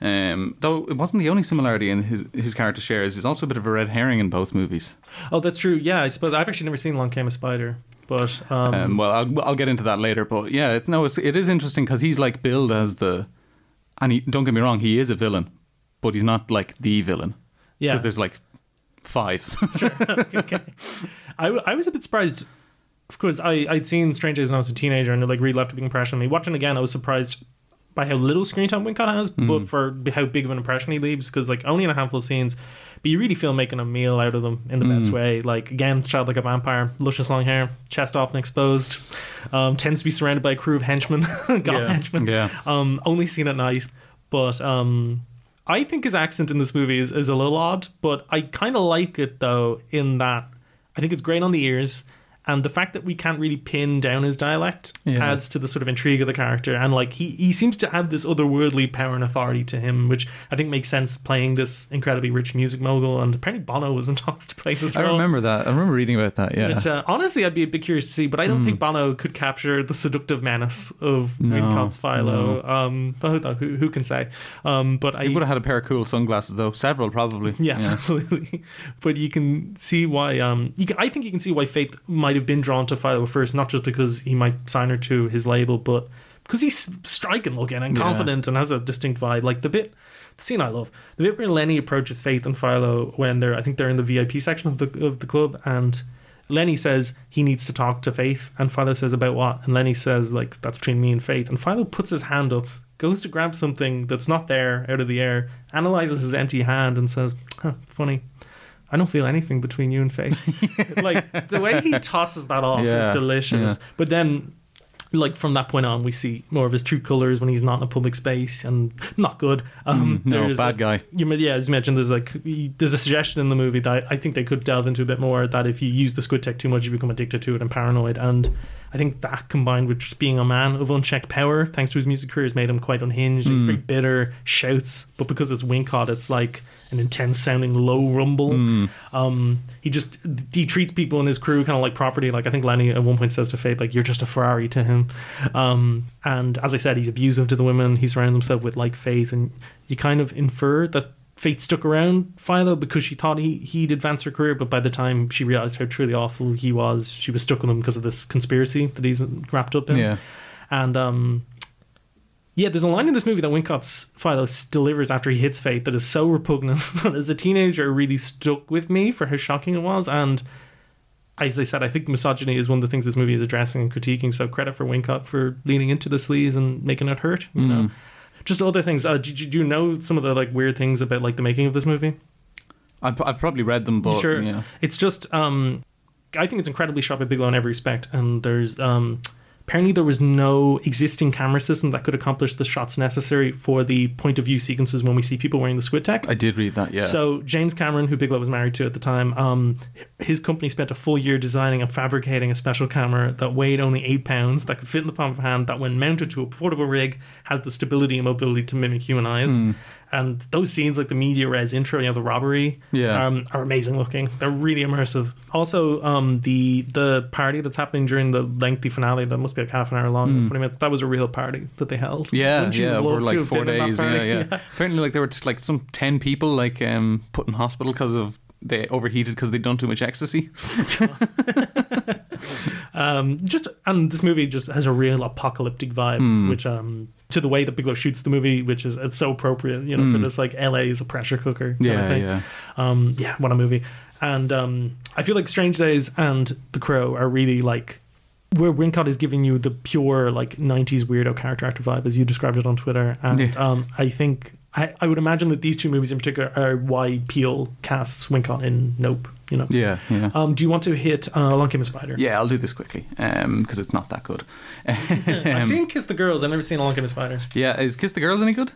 Um, though it wasn't the only similarity in his his character shares. He's also a bit of a red herring in both movies. Oh, that's true. Yeah, I suppose I've actually never seen Long Came a Spider, but um, Um, well, I'll I'll get into that later. But yeah, it's, no, it's, it is interesting because he's like billed as the, and he, don't get me wrong, he is a villain, but he's not like the villain. Yeah. because there's like five. okay. I, w- I was a bit surprised. Of course, I, I'd seen Strange Days when I was a teenager, and it like really left a big impression on me. Watching again, I was surprised by how little screen time Wincott has, Mm. but for how big of an impression he leaves, because like only in a handful of scenes, but you really feel making a meal out of them in the best Mm. way. Like again, child like a vampire, luscious long hair, chest often exposed, um, tends to be surrounded by a crew of henchmen, goth Yeah. henchmen. Yeah. Um, only seen at night, but um, I think his accent in this movie is, is a little odd, but I kind of like it though, in that I think it's great on the ears. And the fact that we can't really pin down his dialect Yeah. adds to the sort of intrigue of the character. And like he, he seems to have this otherworldly power and authority to him, which I think makes sense playing this incredibly rich music mogul. And apparently Bono was in talks to play this role. I remember that. I remember reading about that. Yeah. Which, uh, honestly, I'd be a bit curious to see, but I don't Mm. think Bono could capture the seductive menace of No, Wincott's Philo. no. Um, but who, who, can say? Um, but I would have had a pair of cool sunglasses though. Several probably. Yes, Yeah. absolutely. But you can see why. Um, you can, I think you can see why Faith might have been drawn to Philo first, not just because he might sign her to his label, but because he's striking looking and Yeah. confident and has a distinct vibe. Like the bit, the scene I love, the bit where Lenny approaches Faith and Philo when they're, I think they're in the VIP section of the of the club, and Lenny says he needs to talk to Faith, and Philo says about what, and Lenny says like that's between me and Faith, and Philo puts his hand up. Goes to grab something that's not there out of the air, analyzes his empty hand, and says, huh, "Funny, I don't feel anything between you and Faith. like the way he tosses that off Yeah, is delicious. yeah. But then, like from that point on, we see more of his true colors when he's not in a public space and not good. Um, Mm, no, bad like- guy. You yeah, as you mentioned, there's like there's a suggestion in the movie that I think they could delve into a bit more. That if you use the squid tech too much, you become addicted to it and paranoid. And I think that combined with just being a man of unchecked power, thanks to his music career, has made him quite unhinged. He's Mm. very bitter, shouts, but because it's Wincott, it's like an intense sounding low rumble. Mm. Um, he just he treats people in his crew kind of like property. Like I think Lenny at one point says to Faith, like you're just a Ferrari to him. Um, and as I said, he's abusive to the women. He surrounds himself with like Faith, and you kind of infer that Faith stuck around Philo because she thought he he'd advance her career. But by the time she realized how truly awful he was, she was stuck with him because of this conspiracy that he's wrapped up in. Yeah. And um, yeah, there's a line in this movie that Wincott's Philo s- delivers after he hits Fate that is so repugnant that as a teenager it really stuck with me for how shocking it was. And as I said, I think misogyny is one of the things this movie is addressing and critiquing. So credit for Wincott for leaning into the sleaze and making it hurt. You know, Mm. just other things. Uh, did, you, do you know some of the like weird things about like the making of this movie? I've, I've probably read them, but sure. yeah. It's just um, I think it's incredibly shot by Bigelow in every respect, and there's um, apparently there was no existing camera system that could accomplish the shots necessary for the point of view sequences when we see people wearing the squid tech. I did read that, yeah. So James Cameron, who Bigelow was married to at the time, um, his company spent a full year designing and fabricating a special camera that weighed only eight pounds, that could fit in the palm of a hand, that when mounted to a portable rig had the stability and mobility to mimic human eyes. Hmm. And those scenes, like the media res intro, you know, the robbery, Yeah. um, are amazing looking. They're really immersive. Also, um, the the party that's happening during the lengthy finale that must be like half an hour long, Mm. forty minutes. That was a real party that they held. Yeah, yeah, over like four been in that days. Yeah, party? yeah, Apparently, like there were like some ten people like um put in hospital because of they overheated because they'd done too much ecstasy. um, just and this movie just has a real apocalyptic vibe, Hmm. which um to the way that Bigelow shoots the movie, which is it's so appropriate, you know, for Hmm. this like LA is a pressure cooker. Yeah, thing. yeah. Um, yeah, what a movie. And um, I feel like Strange Days and The Crow are really like where Wincott is giving you the pure like '90s weirdo character actor vibe, as you described it on Twitter. And Yeah. um, I think I, I would imagine that these two movies in particular are why Peele casts Wincott in Nope. You know. Yeah, yeah. Um, do you want to hit uh, Along Came a Spider? Yeah, I'll do this quickly because it's not that good. I've Um, seen Kiss the Girls. I've never seen Along Came a Spider. Yeah, is Kiss the Girls any good?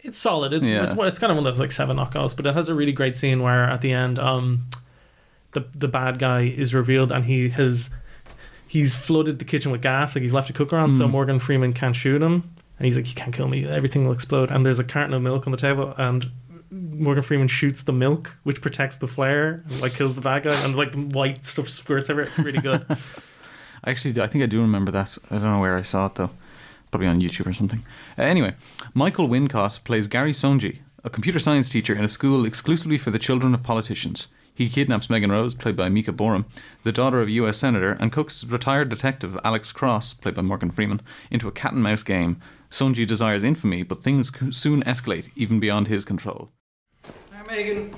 It's solid. It's, Yeah. it's, one- it's kind of one of those like seven knockoffs, but it has a really great scene where at the end, um, the the bad guy is revealed and he has he's flooded the kitchen with gas, like he's left a cooker on, so Mm. Morgan Freeman can't shoot him, and he's like, "You can't kill me. Everything will explode." And there's a carton of milk on the table, and Morgan Freeman shoots the milk, which protects the flare, and like kills the bad guy, and like the white stuff squirts everywhere. It's really good. I actually, I think I do remember that. I don't know where I saw it though. Probably on YouTube or something. Uh, anyway, Michael Wincott plays Gary Soneji, a computer science teacher in a school exclusively for the children of politicians. He kidnaps Megan Rose, played by Mika Boorem, the daughter of a U.S. senator, and coaxes retired detective Alex Cross, played by Morgan Freeman, into a cat and mouse game. Soneji desires infamy, but things soon escalate, even beyond his control. Now, Megan,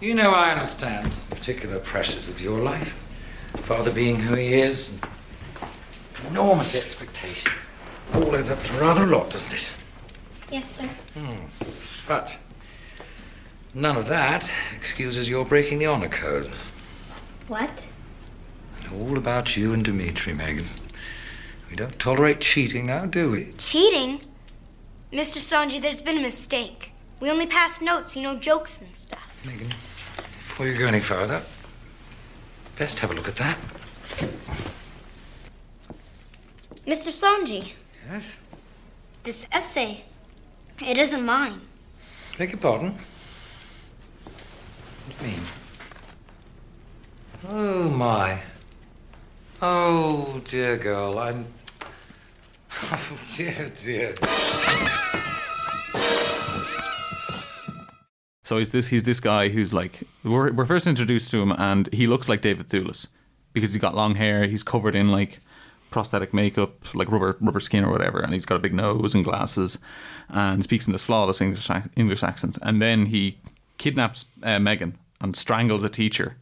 you know I understand the particular pressures of your life. Father being who he is, enormous expectation. All adds up to rather a lot, doesn't it? Yes, sir. Hmm. But none of that excuses your breaking the honor code. What? All about you and Dimitri, Megan. We don't tolerate cheating now, do we? Cheating? Mr. Soneji, there's been a mistake. We only pass notes, you know, jokes and stuff. Megan, before you go any further, best have a look at that. Mr. Soneji, Yes? this essay, it isn't mine. Beg your pardon? What do you mean? Oh, my. Oh, dear girl, I'm. Oh, dear, dear. So he's this he's this guy who's like we're we're first introduced to him and he looks like David Thewlis because he's got long hair, he's covered in like prosthetic makeup, like rubber rubber skin or whatever, and he's got a big nose and glasses, and speaks in this flawless English English accent. And then he kidnaps uh, Megan and strangles a teacher,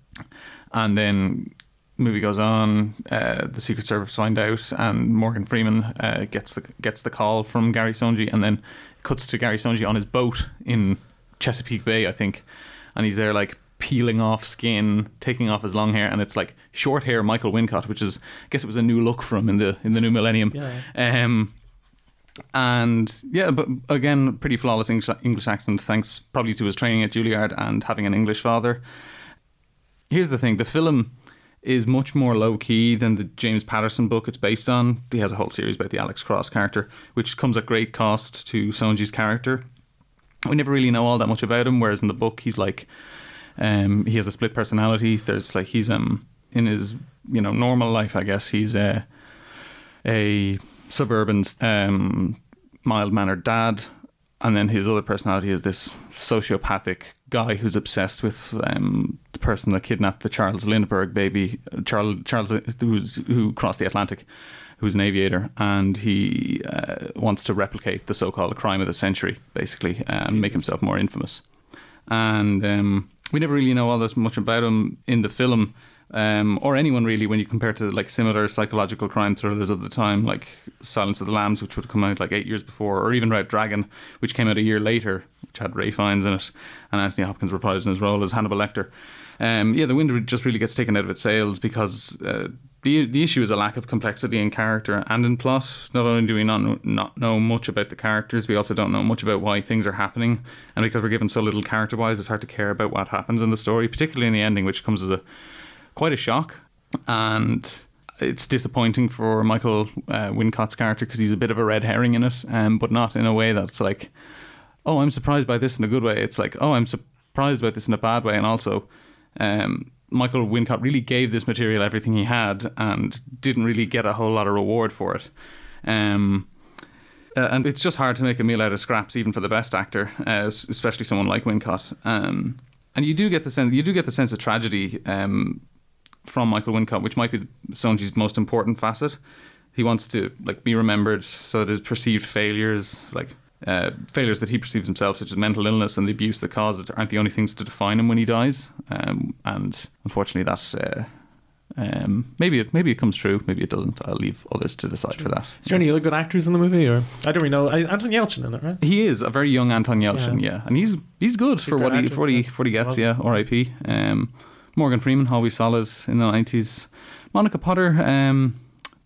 and then movie goes on. Uh, the Secret Service find out, and Morgan Freeman uh, gets the gets the call from Gary Soneji, and then cuts to Gary Soneji on his boat in Chesapeake Bay, I think, and he's there like peeling off skin, taking off his long hair, and it's like short hair Michael Wincott, which is I guess it was a new look for him in the in the new millennium. Yeah. Um, and yeah, but again, pretty flawless English, English accent, thanks probably to his training at Juilliard and having an English father. Here's the thing: the film is much more low key than the James Patterson book it's based on. He has a whole series about the Alex Cross character, which comes at great cost to Soneji's character. We never really know all that much about him, whereas in the book he's like um, he has a split personality. There's like he's um in his you know normal life, I guess he's a a suburban um, mild mannered dad, and then his other personality is this sociopathic guy who's obsessed with um, the person that kidnapped the Charles Lindbergh baby, Charles Charles who's, who crossed the Atlantic, who's an aviator, and he uh, wants to replicate the so-called crime of the century, basically, and make himself more infamous. And um, we never really know all that much about him in the film. Um, or anyone really when you compare to like similar psychological crime thrillers of the time, like Silence of the Lambs, which would come out like eight years before, or even Red Dragon, which came out a year later, which had Ralph Fiennes in it, and Anthony Hopkins reprised in his role as Hannibal Lecter. Um, yeah, the wind just really gets taken out of its sails because uh, the the issue is a lack of complexity in character and in plot. Not only do we not not know much about the characters, we also don't know much about why things are happening. And because we're given so little character wise, it's hard to care about what happens in the story, particularly in the ending, which comes as a quite a shock. And it's disappointing for Michael uh, Wincott's character because he's a bit of a red herring in it, um, but not in a way that's like, oh, I'm surprised by this in a good way. It's like, oh, I'm surprised about this in a bad way, and also. Um, Michael Wincott really gave this material everything he had and didn't really get a whole lot of reward for it. Um, uh, and it's just hard to make a meal out of scraps, even for the best actor, uh, especially someone like Wincott. Um, and you do get the sense you do get the sense of tragedy um, from Michael Wincott, which might be Soneji's most important facet. He wants to like be remembered so that his perceived failures, like uh, failures that he perceives himself, such as mental illness and the abuse that caused it, aren't the only things to define him when he dies. Um, and unfortunately, that uh, um, maybe it maybe it comes true, maybe it doesn't. I'll leave others to decide for that. Is there any other good actors in the movie, or I don't really know? Anton Yelchin in it, right? He is a very young Anton Yelchin, yeah, Yeah. and he's he's good He's for what he for what he for what he gets. Yeah, R.I.P. Um, Morgan Freeman, always solid in the nineties. Monica Potter, um,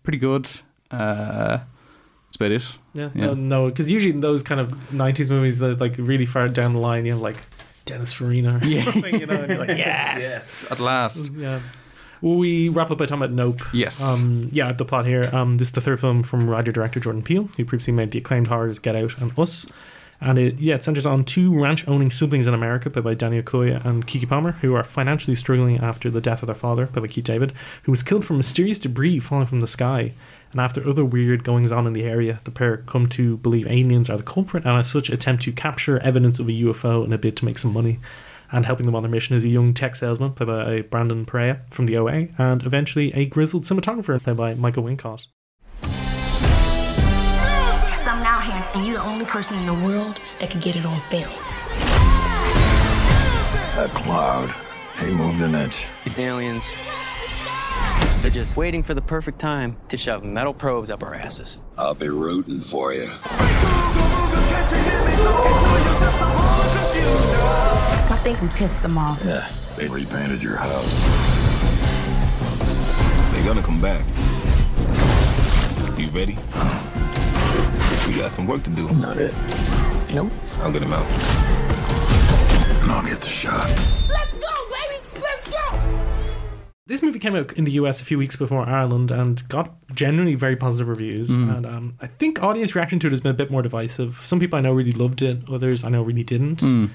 pretty good. Uh, that's about it. Yeah, no, no, because usually in those kind of '90s movies, that like really far down the line, you have like Dennis Farina or Yeah. something, you know, and you're like, yes, Yes, at last. yeah. Will we wrap up by talking about Nope? Yes. Um, yeah, the plot here. Um, this is the third film from writer director Jordan Peele, who previously made the acclaimed horrors Get Out and Us. And it yeah, it centers on two ranch owning siblings in America, played by Daniel Kaluuya and Keke Palmer, who are financially struggling after the death of their father, played by Keith David, who was killed from mysterious debris falling from the sky. And after other weird goings on in the area, the pair come to believe aliens are the culprit and as such attempt to capture evidence of a UFO in a bid to make some money. And helping them on their mission is a young tech salesman played by uh, Brandon Perea from the OA, and eventually a grizzled cinematographer played by Michael Wincott. And you're the only person in the world that can get it on film. That cloud, he moved an inch. It's aliens. They're just waiting for the perfect time to shove metal probes up our asses. I'll be rooting for you. I think we pissed them off. Yeah, they repainted your house. They're gonna come back. You ready? We got some work to do. Not it. Nope. I'll get him out. And I'll get the shot. Let's go, baby! Let's go! This movie came out in the US a few weeks before Ireland and got generally very positive reviews. Mm. And um, I think audience reaction to it has been a bit more divisive. Some people I know really loved it, others I know really didn't. Mm.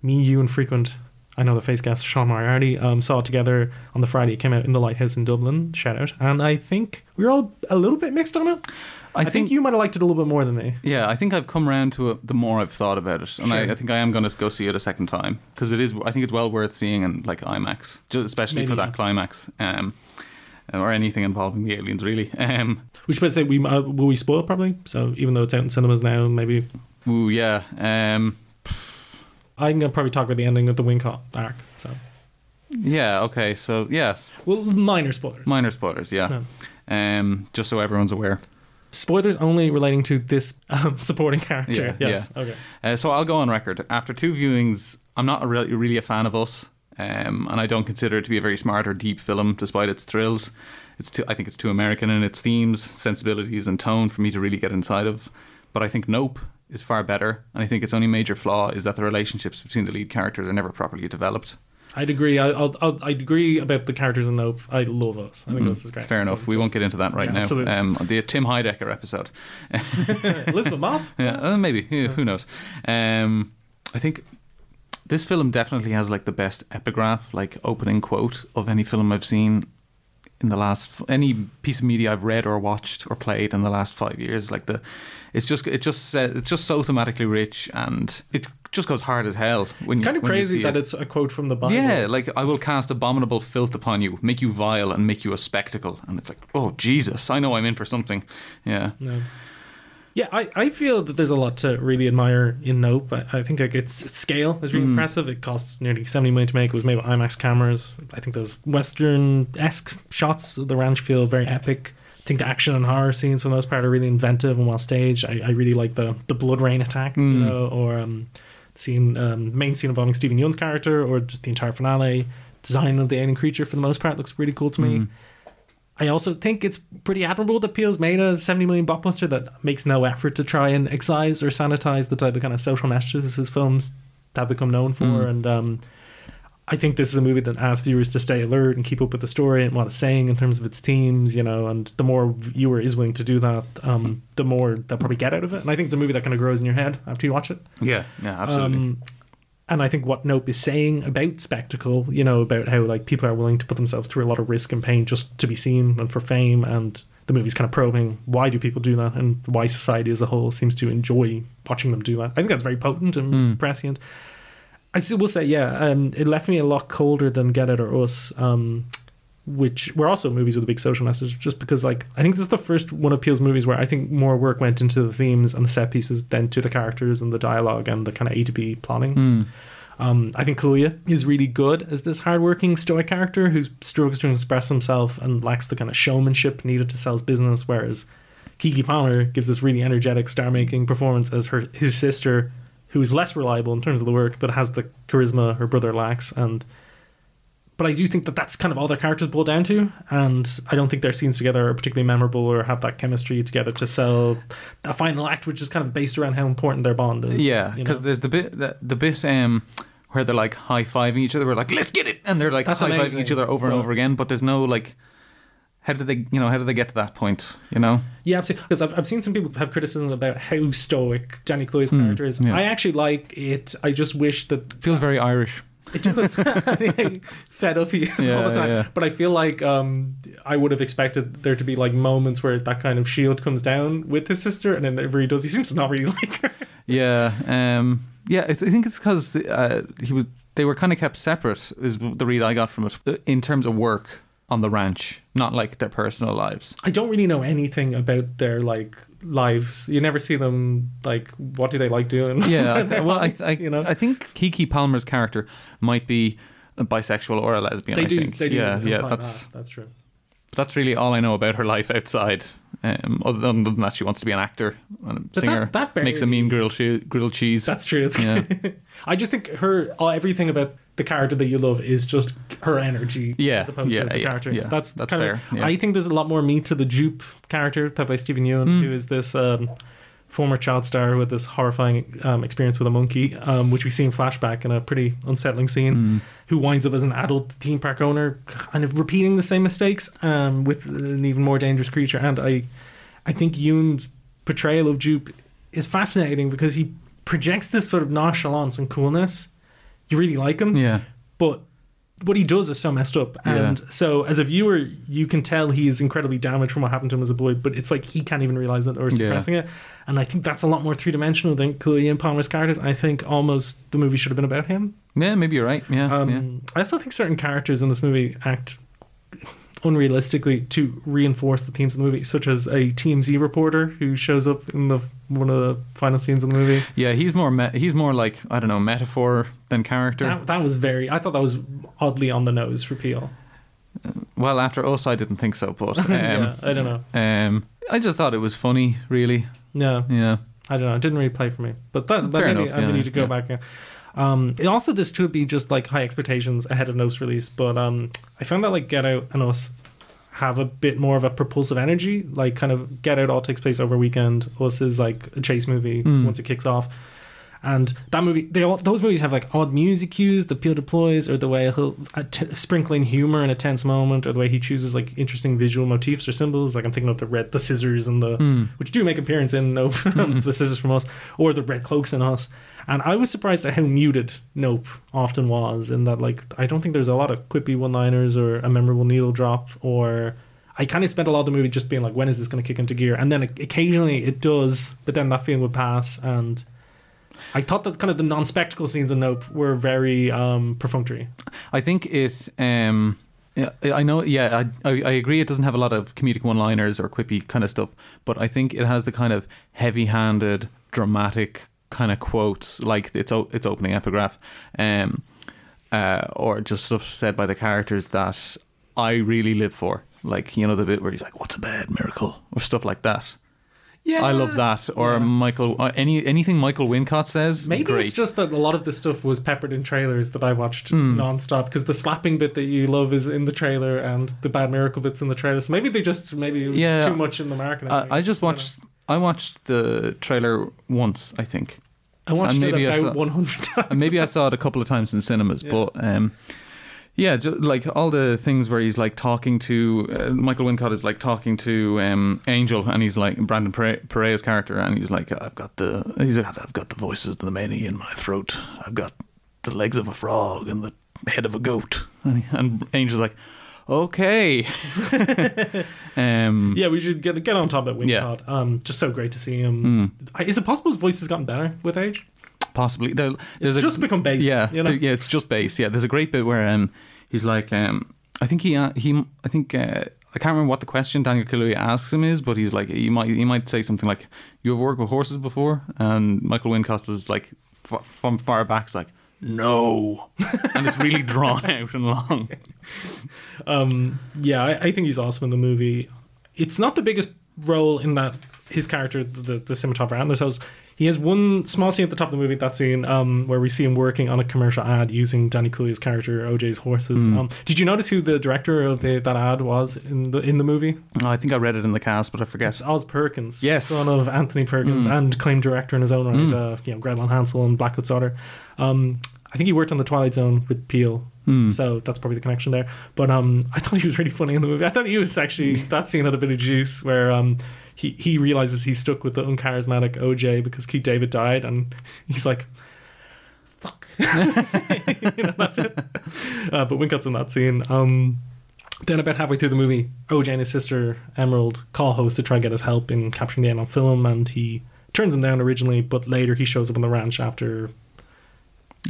Me, you, and frequent, I know the face guest Sean Moriarty um, saw it together on the Friday. It came out in the Lighthouse in Dublin. Shout out. And I think we were all a little bit mixed on it. I, think, think- you might have liked it a little bit more than me. Yeah, I think I've come around to it the more I've thought about it, and Sure. I, I think I am going to go see it a second time because it is. I think it's well worth seeing in like IMAX, especially for that yeah. climax, um, or anything involving the aliens, really. Um, We should probably say we uh, will we spoil it probably. So even though it's out in cinemas now, maybe ooh, yeah. Um, I'm gonna probably talk about the ending of the Wincott arc. So yeah. Okay. So yes, well, minor spoilers. minor spoilers. Yeah. Um, just so everyone's aware. Spoilers only relating to this um, supporting character. Yeah, yes. yeah. Okay. Uh, so I'll go on record. After two viewings, I'm not a really, really a fan of Us, um, and I don't consider it to be a very smart or deep film, despite its thrills. It's too, I think it's too American in its themes, sensibilities, and tone for me to really get inside of. But I think Nope is far better, and I think its only major flaw is that the relationships between the lead characters are never properly developed. I'd agree. I, I'll, I'll, I'd agree about the characters in Nope. I love us. I think Mhm. this is great. Fair enough. We won't get into that right Yeah, now. absolutely. Um, the Tim Heidecker episode. Elisabeth Moss. Yeah, uh, maybe. Yeah, Who knows? Um, I think this film definitely has like the best epigraph, like opening quote of any film I've seen in the last any piece of media I've read or watched or played in the last five years. Like the, it's just it just uh, it's just so thematically rich and it just goes hard as hell. When It's you, kind of crazy that it. it's a quote from the Bible. Yeah, like I will cast abominable filth upon you, make you vile, and make you a spectacle. And it's like, oh Jesus, I know I'm in for something. Yeah. No. Yeah, I, I feel that there's a lot to really admire in Nope. I, I think like its, its scale is really Mm. impressive. It cost nearly 70 million to make. It was made with IMAX cameras. I think those Western esque shots of the ranch feel very epic. I think the action and horror scenes for the most part are really inventive and well staged. I, I really like the the blood rain attack, you Mm. know, or um, scene um, main scene involving Steven Yeun's character, or just the entire finale. Design of the alien creature for the most part looks really cool to me. Mm. I also think it's pretty admirable that Peele's made a 70 million blockbuster that makes no effort to try and excise or sanitize the type of kind of social messages his films have become known for. Mm. And um, I think this is a movie that asks viewers to stay alert and keep up with the story and what it's saying in terms of its themes, you know. And the more viewer is willing to do that, um, the more they'll probably get out of it. And I think it's a movie that kind of grows in your head after you watch it. Yeah, yeah, absolutely. Um, and I think what Nope is saying about spectacle, you know, about how like people are willing to put themselves through a lot of risk and pain just to be seen and for fame, and the movie's kind of probing why do people do that and why society as a whole seems to enjoy watching them do that. I think that's very potent and Mm. prescient. I still will say, yeah, um, it left me a lot colder than Get It or Us, um, which were also movies with a big social message. Just because, like, I think this is the first one of Peele's movies where I think more work went into the themes and the set pieces than to the characters and the dialogue and the kind of A to B plotting. Mm. Um, I think Kaluuya is really good as this hardworking stoic character who struggles to express himself and lacks the kind of showmanship needed to sell his business, whereas Keke Palmer gives this really energetic star-making performance as her his sister, who is less reliable in terms of the work, but has the charisma her brother lacks. And but I do think that that's kind of all their characters boil down to, and I don't think their scenes together are particularly memorable or have that chemistry together to sell a final act, which is kind of based around how important their bond is. Yeah, you know? because there's the bit the, the bit um where they're like high fiving each other. We're like, let's get it, and they're like high fiving each other over and over again. But there's no like, how did they, you know, how did they get to that point? You know, Yeah, absolutely. Because I've, I've seen some people have criticism about how stoic Johnny Cloy's Mm, character is. yeah. I actually like it. I just wish that feels very Irish. It does. fed up he is all the time. yeah. But I feel like um, I would have expected there to be like moments where that kind of shield comes down with his sister, and then whenever he does, he seems to not really like her. Yeah, um, yeah. I think it's because uh, he was. They were kind of kept separate. Is the read I got from it uh, in terms of work on the ranch, not like their personal lives. I don't really know anything about their like lives. You never see them like what do they like doing? Yeah, I well, I, I, you know. I think Keke Palmer's character might be a bisexual or a lesbian. They I do. think. They do. Yeah, yeah. That's that. that's true. that's really all I know about her life outside. Um, other than that, she wants to be an actor and a singer. that- that makes a mean grilled, che- grilled cheese. That's true. It's Yeah. I just think her all, everything about the character that you love is just her energy, Yeah, as opposed yeah, to the yeah, character. yeah. That's That's kind of-. I think there's a lot more meat to the Jupe character, played by Steven Yeun, Mm. who is this um, former child star with this horrifying um, experience with a monkey, um, which we see in flashback in a pretty unsettling scene. Mm. Who winds up as an adult theme park owner, kind of repeating the same mistakes um, with an even more dangerous creature. And I, I think Yeun's portrayal of Jupe is fascinating because he projects this sort of nonchalance and coolness. You really like him, Yeah. but what he does is so messed up. And so, as a viewer, you can tell he's incredibly damaged from what happened to him as a boy, but it's like he can't even realize it or is Yeah. suppressing it. And I think that's a lot more three dimensional than and Palmer's characters. I think almost the movie should have been about him. Yeah, maybe you're right. Yeah, Um, yeah. I also think certain characters in this movie act unrealistically to reinforce the themes of the movie, such as a TMZ reporter who shows up in the one of the final scenes of the movie. Yeah, he's more me- he's more like I don't know metaphor than character. That, that was very. I thought that was oddly on the nose for Peele. well, after us, I didn't think so, but um, Yeah, I don't know. Um, I just thought it was funny, really. No, Yeah, I don't know. It didn't really play for me. But that, maybe enough, I yeah, need to go yeah. back. Um, it also this could be just like high expectations ahead of No's release, but um, I found that like Get Out and Us have a bit more of a propulsive energy. Like kind of Get Out all takes place over a weekend. Us is like a chase movie Mm. once it kicks off. And that movie, they all those movies have like odd music cues the Peele deploys, or the way he'll uh, t- sprinkle in humor in a tense moment, or the way he chooses like interesting visual motifs or symbols. Like I'm thinking of the red, the scissors, and the Mm. which do make appearance in Nope, the scissors from Us, or the red cloaks in Us. And I was surprised at how muted Nope often was, in that like I don't think there's a lot of quippy one-liners or a memorable needle drop, or I kind of spent a lot of the movie just being like, when is this going to kick into gear? And then occasionally it does, but then that feeling would pass and. I thought that kind of the non-spectacle scenes in Nope were very um, perfunctory. I think it. Um, I know. Yeah, I, I agree. It doesn't have a lot of comedic one-liners or quippy kind of stuff, but I think it has the kind of heavy-handed, dramatic kind of quotes, like its its opening epigraph, um, uh, or just stuff said by the characters that I really live for. Like you know the bit where he's like, "What's a bad miracle?" or stuff like that. Yeah. I love that. Or Michael, uh, any anything Michael Wincott says. Maybe great. it's just that a lot of the stuff was peppered in trailers that I watched Hmm. non-stop because the slapping bit that you love is in the trailer and the bad miracle bits in the trailer. So maybe they just maybe it was Yeah. too much in the marketing. I, I just watched. I watched the trailer once. I think. I watched And it I about saw- 100 times. and maybe I saw it a couple of times in cinemas, Yeah. but um, yeah, ju- like all the things where he's like talking to uh, Michael Wincott is like talking to um, Angel, and he's like Brandon Pere- Perea's character, and he's like, I've got the he's like, I've got the voices of the many in my throat. I've got the legs of a frog and the head of a goat, and, and Angel's like, okay, um, yeah, we should get get on top of Wincott. Um, just so great to see him. I- Is it possible his voice has gotten better with age? Possibly. There, there's It's a, just become bass, Yeah, you know? there- yeah, it's just bass. Yeah, there's a great bit where um, he's like, um, I think he, uh, he, I think. Uh, I can't remember what the question Daniel Kaluuya asks him is, but he's like, you might, he might say something like, "You have worked with horses before?" And Michael Wincott is like, f- from far back, is like, "No," and it's really drawn out and long. Um, yeah, I, I think he's awesome in the movie. It's not the biggest role in that his character, the, the cinematographer Antlers Holst, he has one small scene at the top of the movie. That scene um, where we see him working on a commercial ad using Danny Kaluuya's character OJ's horses. Mm. Um, did you notice who the director of the, that ad was in the in the movie? Oh, I think I read it in the cast, but I forget. It's Oz Perkins, Yes. son of Anthony Perkins, Mm. and claimed director in his own right. Mm. Uh, you know, Gretel Hansel and Blackcoat's Daughter. Um, I think he worked on the Twilight Zone with Peele, Mm. so that's probably the connection there. But um, I thought he was really funny in the movie. I thought he was actually that scene had a bit of juice where um, he he realizes he's stuck with the uncharismatic OJ because Keith David died, and he's like. Fuck. you know, that bit. Uh, but in that scene. Um, then about halfway through the movie, OJ and his sister Emerald call Holst to try and get his help in capturing the end on film, and he turns him down originally, but later he shows up on the ranch after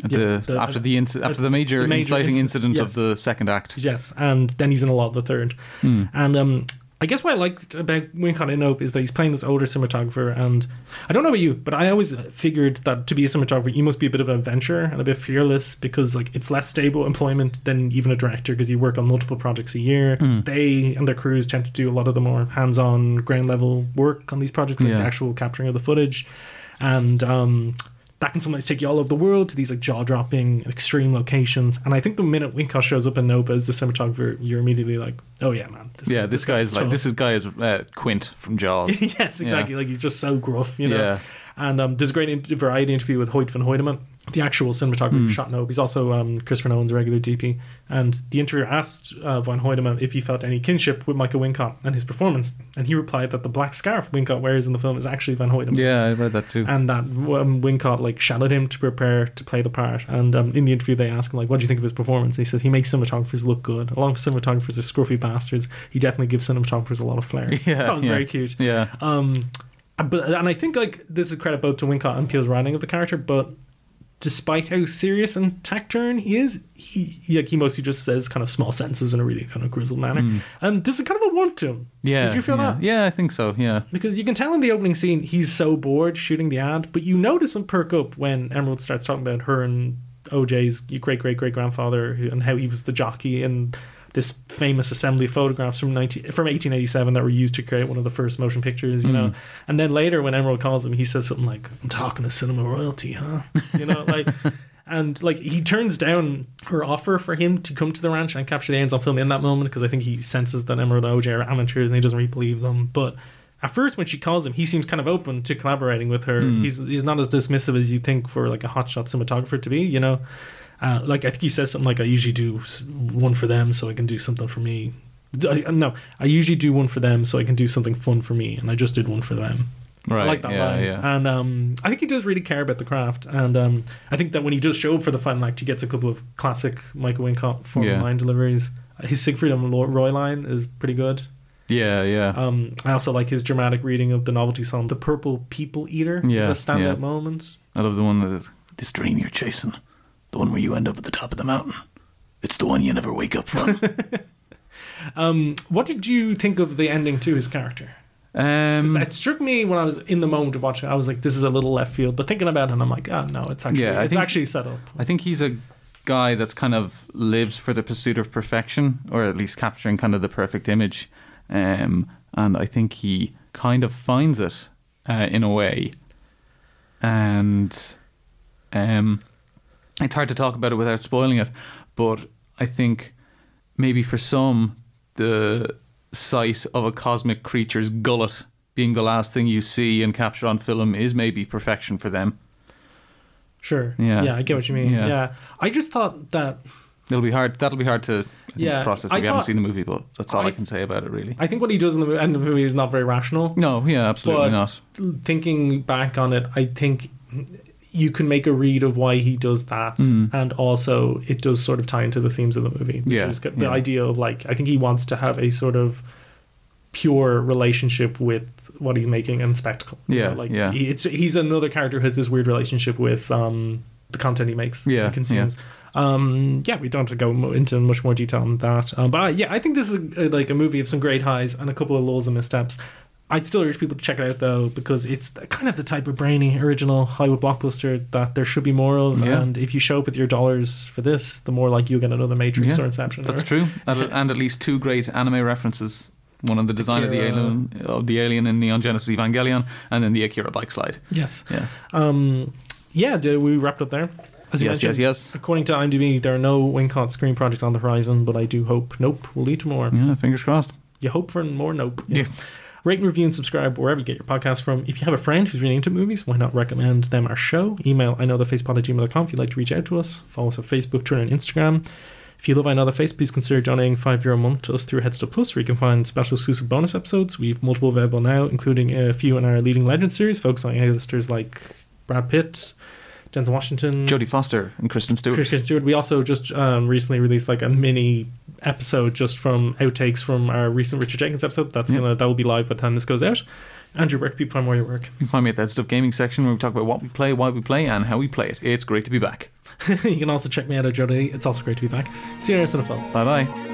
The, Yeah, the- after the inci- after the major, the major inciting inci- incident yes. of the second act. Yes, and then he's in a lot of the third. Hmm. And um, I guess what I liked about Wincott in Nope is that he's playing this older cinematographer, and I don't know about you, but I always figured that to be a cinematographer, you must be a bit of an adventurer and a bit fearless because like it's less stable employment than even a director because you work on multiple projects a year. Mm. They and their crews tend to do a lot of the more hands-on, ground level work on these projects, like Yeah. the actual capturing of the footage, and um, that can sometimes take you all over the world to these like jaw-dropping, extreme locations. And I think the minute Wincott shows up in Nope as the cinematographer, you're immediately like, oh yeah, man. This yeah, guy- this guy is like tough. this is guy is uh, Quint from Jaws. yes, exactly. Yeah. Like he's just so gruff, you know. Yeah. And um, there's a great variety interview with Hoyt van Hoytema, the actual cinematographer Mm. shot Nope. He's also um, Christopher Nolan's regular DP. And the interviewer asked uh, van Hoytema if he felt any kinship with Michael Wincott and his performance, and he replied that the black scarf Wincott wears in the film is actually van Hoytema's. Yeah, I read that too. And that um, Wincott like shadowed him to prepare to play the part. And um, in the interview, they ask him like, "What do you think of his performance?" And he says he makes cinematographers look good. A lot of cinematographers are scruffy bastards. He definitely gives cinematographers a lot of flair. Yeah, that was yeah. very cute. Yeah. Um, but and I think like this is credit both to Wincott and Peele's writing of the character, but despite how serious and taciturn he is, he he, like he mostly just says kind of small sentences in a really kind of grizzled manner. Mm. And this is kind of a warmth to him. Yeah. Did you feel yeah. that? Yeah, I think so. Yeah. Because you can tell in the opening scene he's so bored shooting the ad, but you notice him perk up when Emerald starts talking about her and OJ's great great great grandfather and how he was the jockey in this famous assembly of photographs from 19, from 1887 that were used to create one of the first motion pictures, you know. Mm. And then later when Emerald calls him, he says something like, "I'm talking to cinema royalty, huh?" You know, like. And like he turns down her offer for him to come to the ranch and capture the ends on film in that moment because I think he senses that Emerald and OJ are amateurs and he doesn't really believe them. But at first, when she calls him, he seems kind of open to collaborating with her. Hmm. He's he's not as dismissive as you think for like a hotshot cinematographer to be. You know, uh, like I think he says something like, "I usually do one for them so I can do something for me." I, no, I usually do one for them so I can do something fun for me, and I just did one for them. Right, I like that yeah, line, yeah. and um, I think he does really care about the craft. And um, I think that when he does show up for the final act, he gets a couple of classic Michael Wincott form Yeah. line deliveries. His Siegfried and Roy line is pretty good. Yeah, yeah. Um, I also like his dramatic reading of the novelty song "The Purple People Eater." Yeah, is a standout yeah. moment. I love the one that is this dream you're chasing, the one where you end up at the top of the mountain. It's the one you never wake up from. Um, what did you think of the ending to his character? um, it struck me when I was in the moment of watching. it, I was like, "This is a little left field," but thinking about it, I'm like, "Oh no, it's actually Yeah, I it's think- actually set up." I think he's a guy that's kind of lives for the pursuit of perfection, or at least capturing kind of the perfect image. Um, and I think he kind of finds it uh, in a way, and um, it's hard to talk about it without spoiling it. But I think maybe for some, the sight of a cosmic creature's gullet being the last thing you see and capture on film is maybe perfection for them. Sure. Yeah. Yeah, I get what you mean. Yeah. Yeah. I just thought that It'll be hard. That'll be hard to think, Yeah, process if I you haven't seen the movie. But that's all I, I- can say about it, really. I think what he does in the end of the movie is not very rational. No, yeah, absolutely but not. Thinking back on it, I think you can make a read of why he does that, Mhm. and also it does sort of tie into the themes of the movie. Which Yeah, is the yeah. idea of like I think he wants to have a sort of pure relationship with what he's making and spectacle. You Yeah, know, like yeah. he- it's he's another character who has this weird relationship with um the content he makes. Yeah, and consumes. Um, yeah, we don't have to go into much more detail on that. Um, but uh, yeah, I think this is a, like a movie of some great highs and a couple of lows and missteps. I'd still urge people to check it out though because it's kind of the type of brainy original Hollywood blockbuster that there should be more of. Yeah. And if you show up with your dollars for this, the more like you get another Matrix Yeah, or Inception. That's or, true, and, at least two great anime references. One on the design of the alien of the alien in Neon Genesis Evangelion, and then the Akira bike slide. Yes. Yeah. Um, yeah, we wrapped up there? As you Yes, mentioned, yes, yes. According to IMDb, there are no Wincott screen projects on the horizon, but I do hope Nope will lead to more. Yeah, fingers crossed. You hope for more Nope. Yeah. Rate and review and subscribe wherever you get your podcast from. If you have a friend who's really into movies, why not recommend them our show? Email I know the facepod at gmail.com if you'd like to reach out to us. Follow us on Facebook, Twitter, and Instagram. If you love the Face, please consider donating five euro a month to us through Headstuff Plus, where you can find special exclusive bonus episodes. We've multiple available now, including a few in our Leading Legend series, focusing on A-listers like Brad Pitt, Denzel Washington, Jodie Foster and Kristen Stewart. Kristen Stewart. We also just um, recently released like a mini episode just from outtakes from our recent Richard Jenkins episode. That's Yeah. gonna that will be live by the time this goes out. Andrew, where can people find more of your work? You can find me at Headstuff gaming section where we talk about what we play, why we play, and how we play it. It's great to be back. you can also check me out at Jody. It's also great to be back. See you next Cinephiles. Bye bye.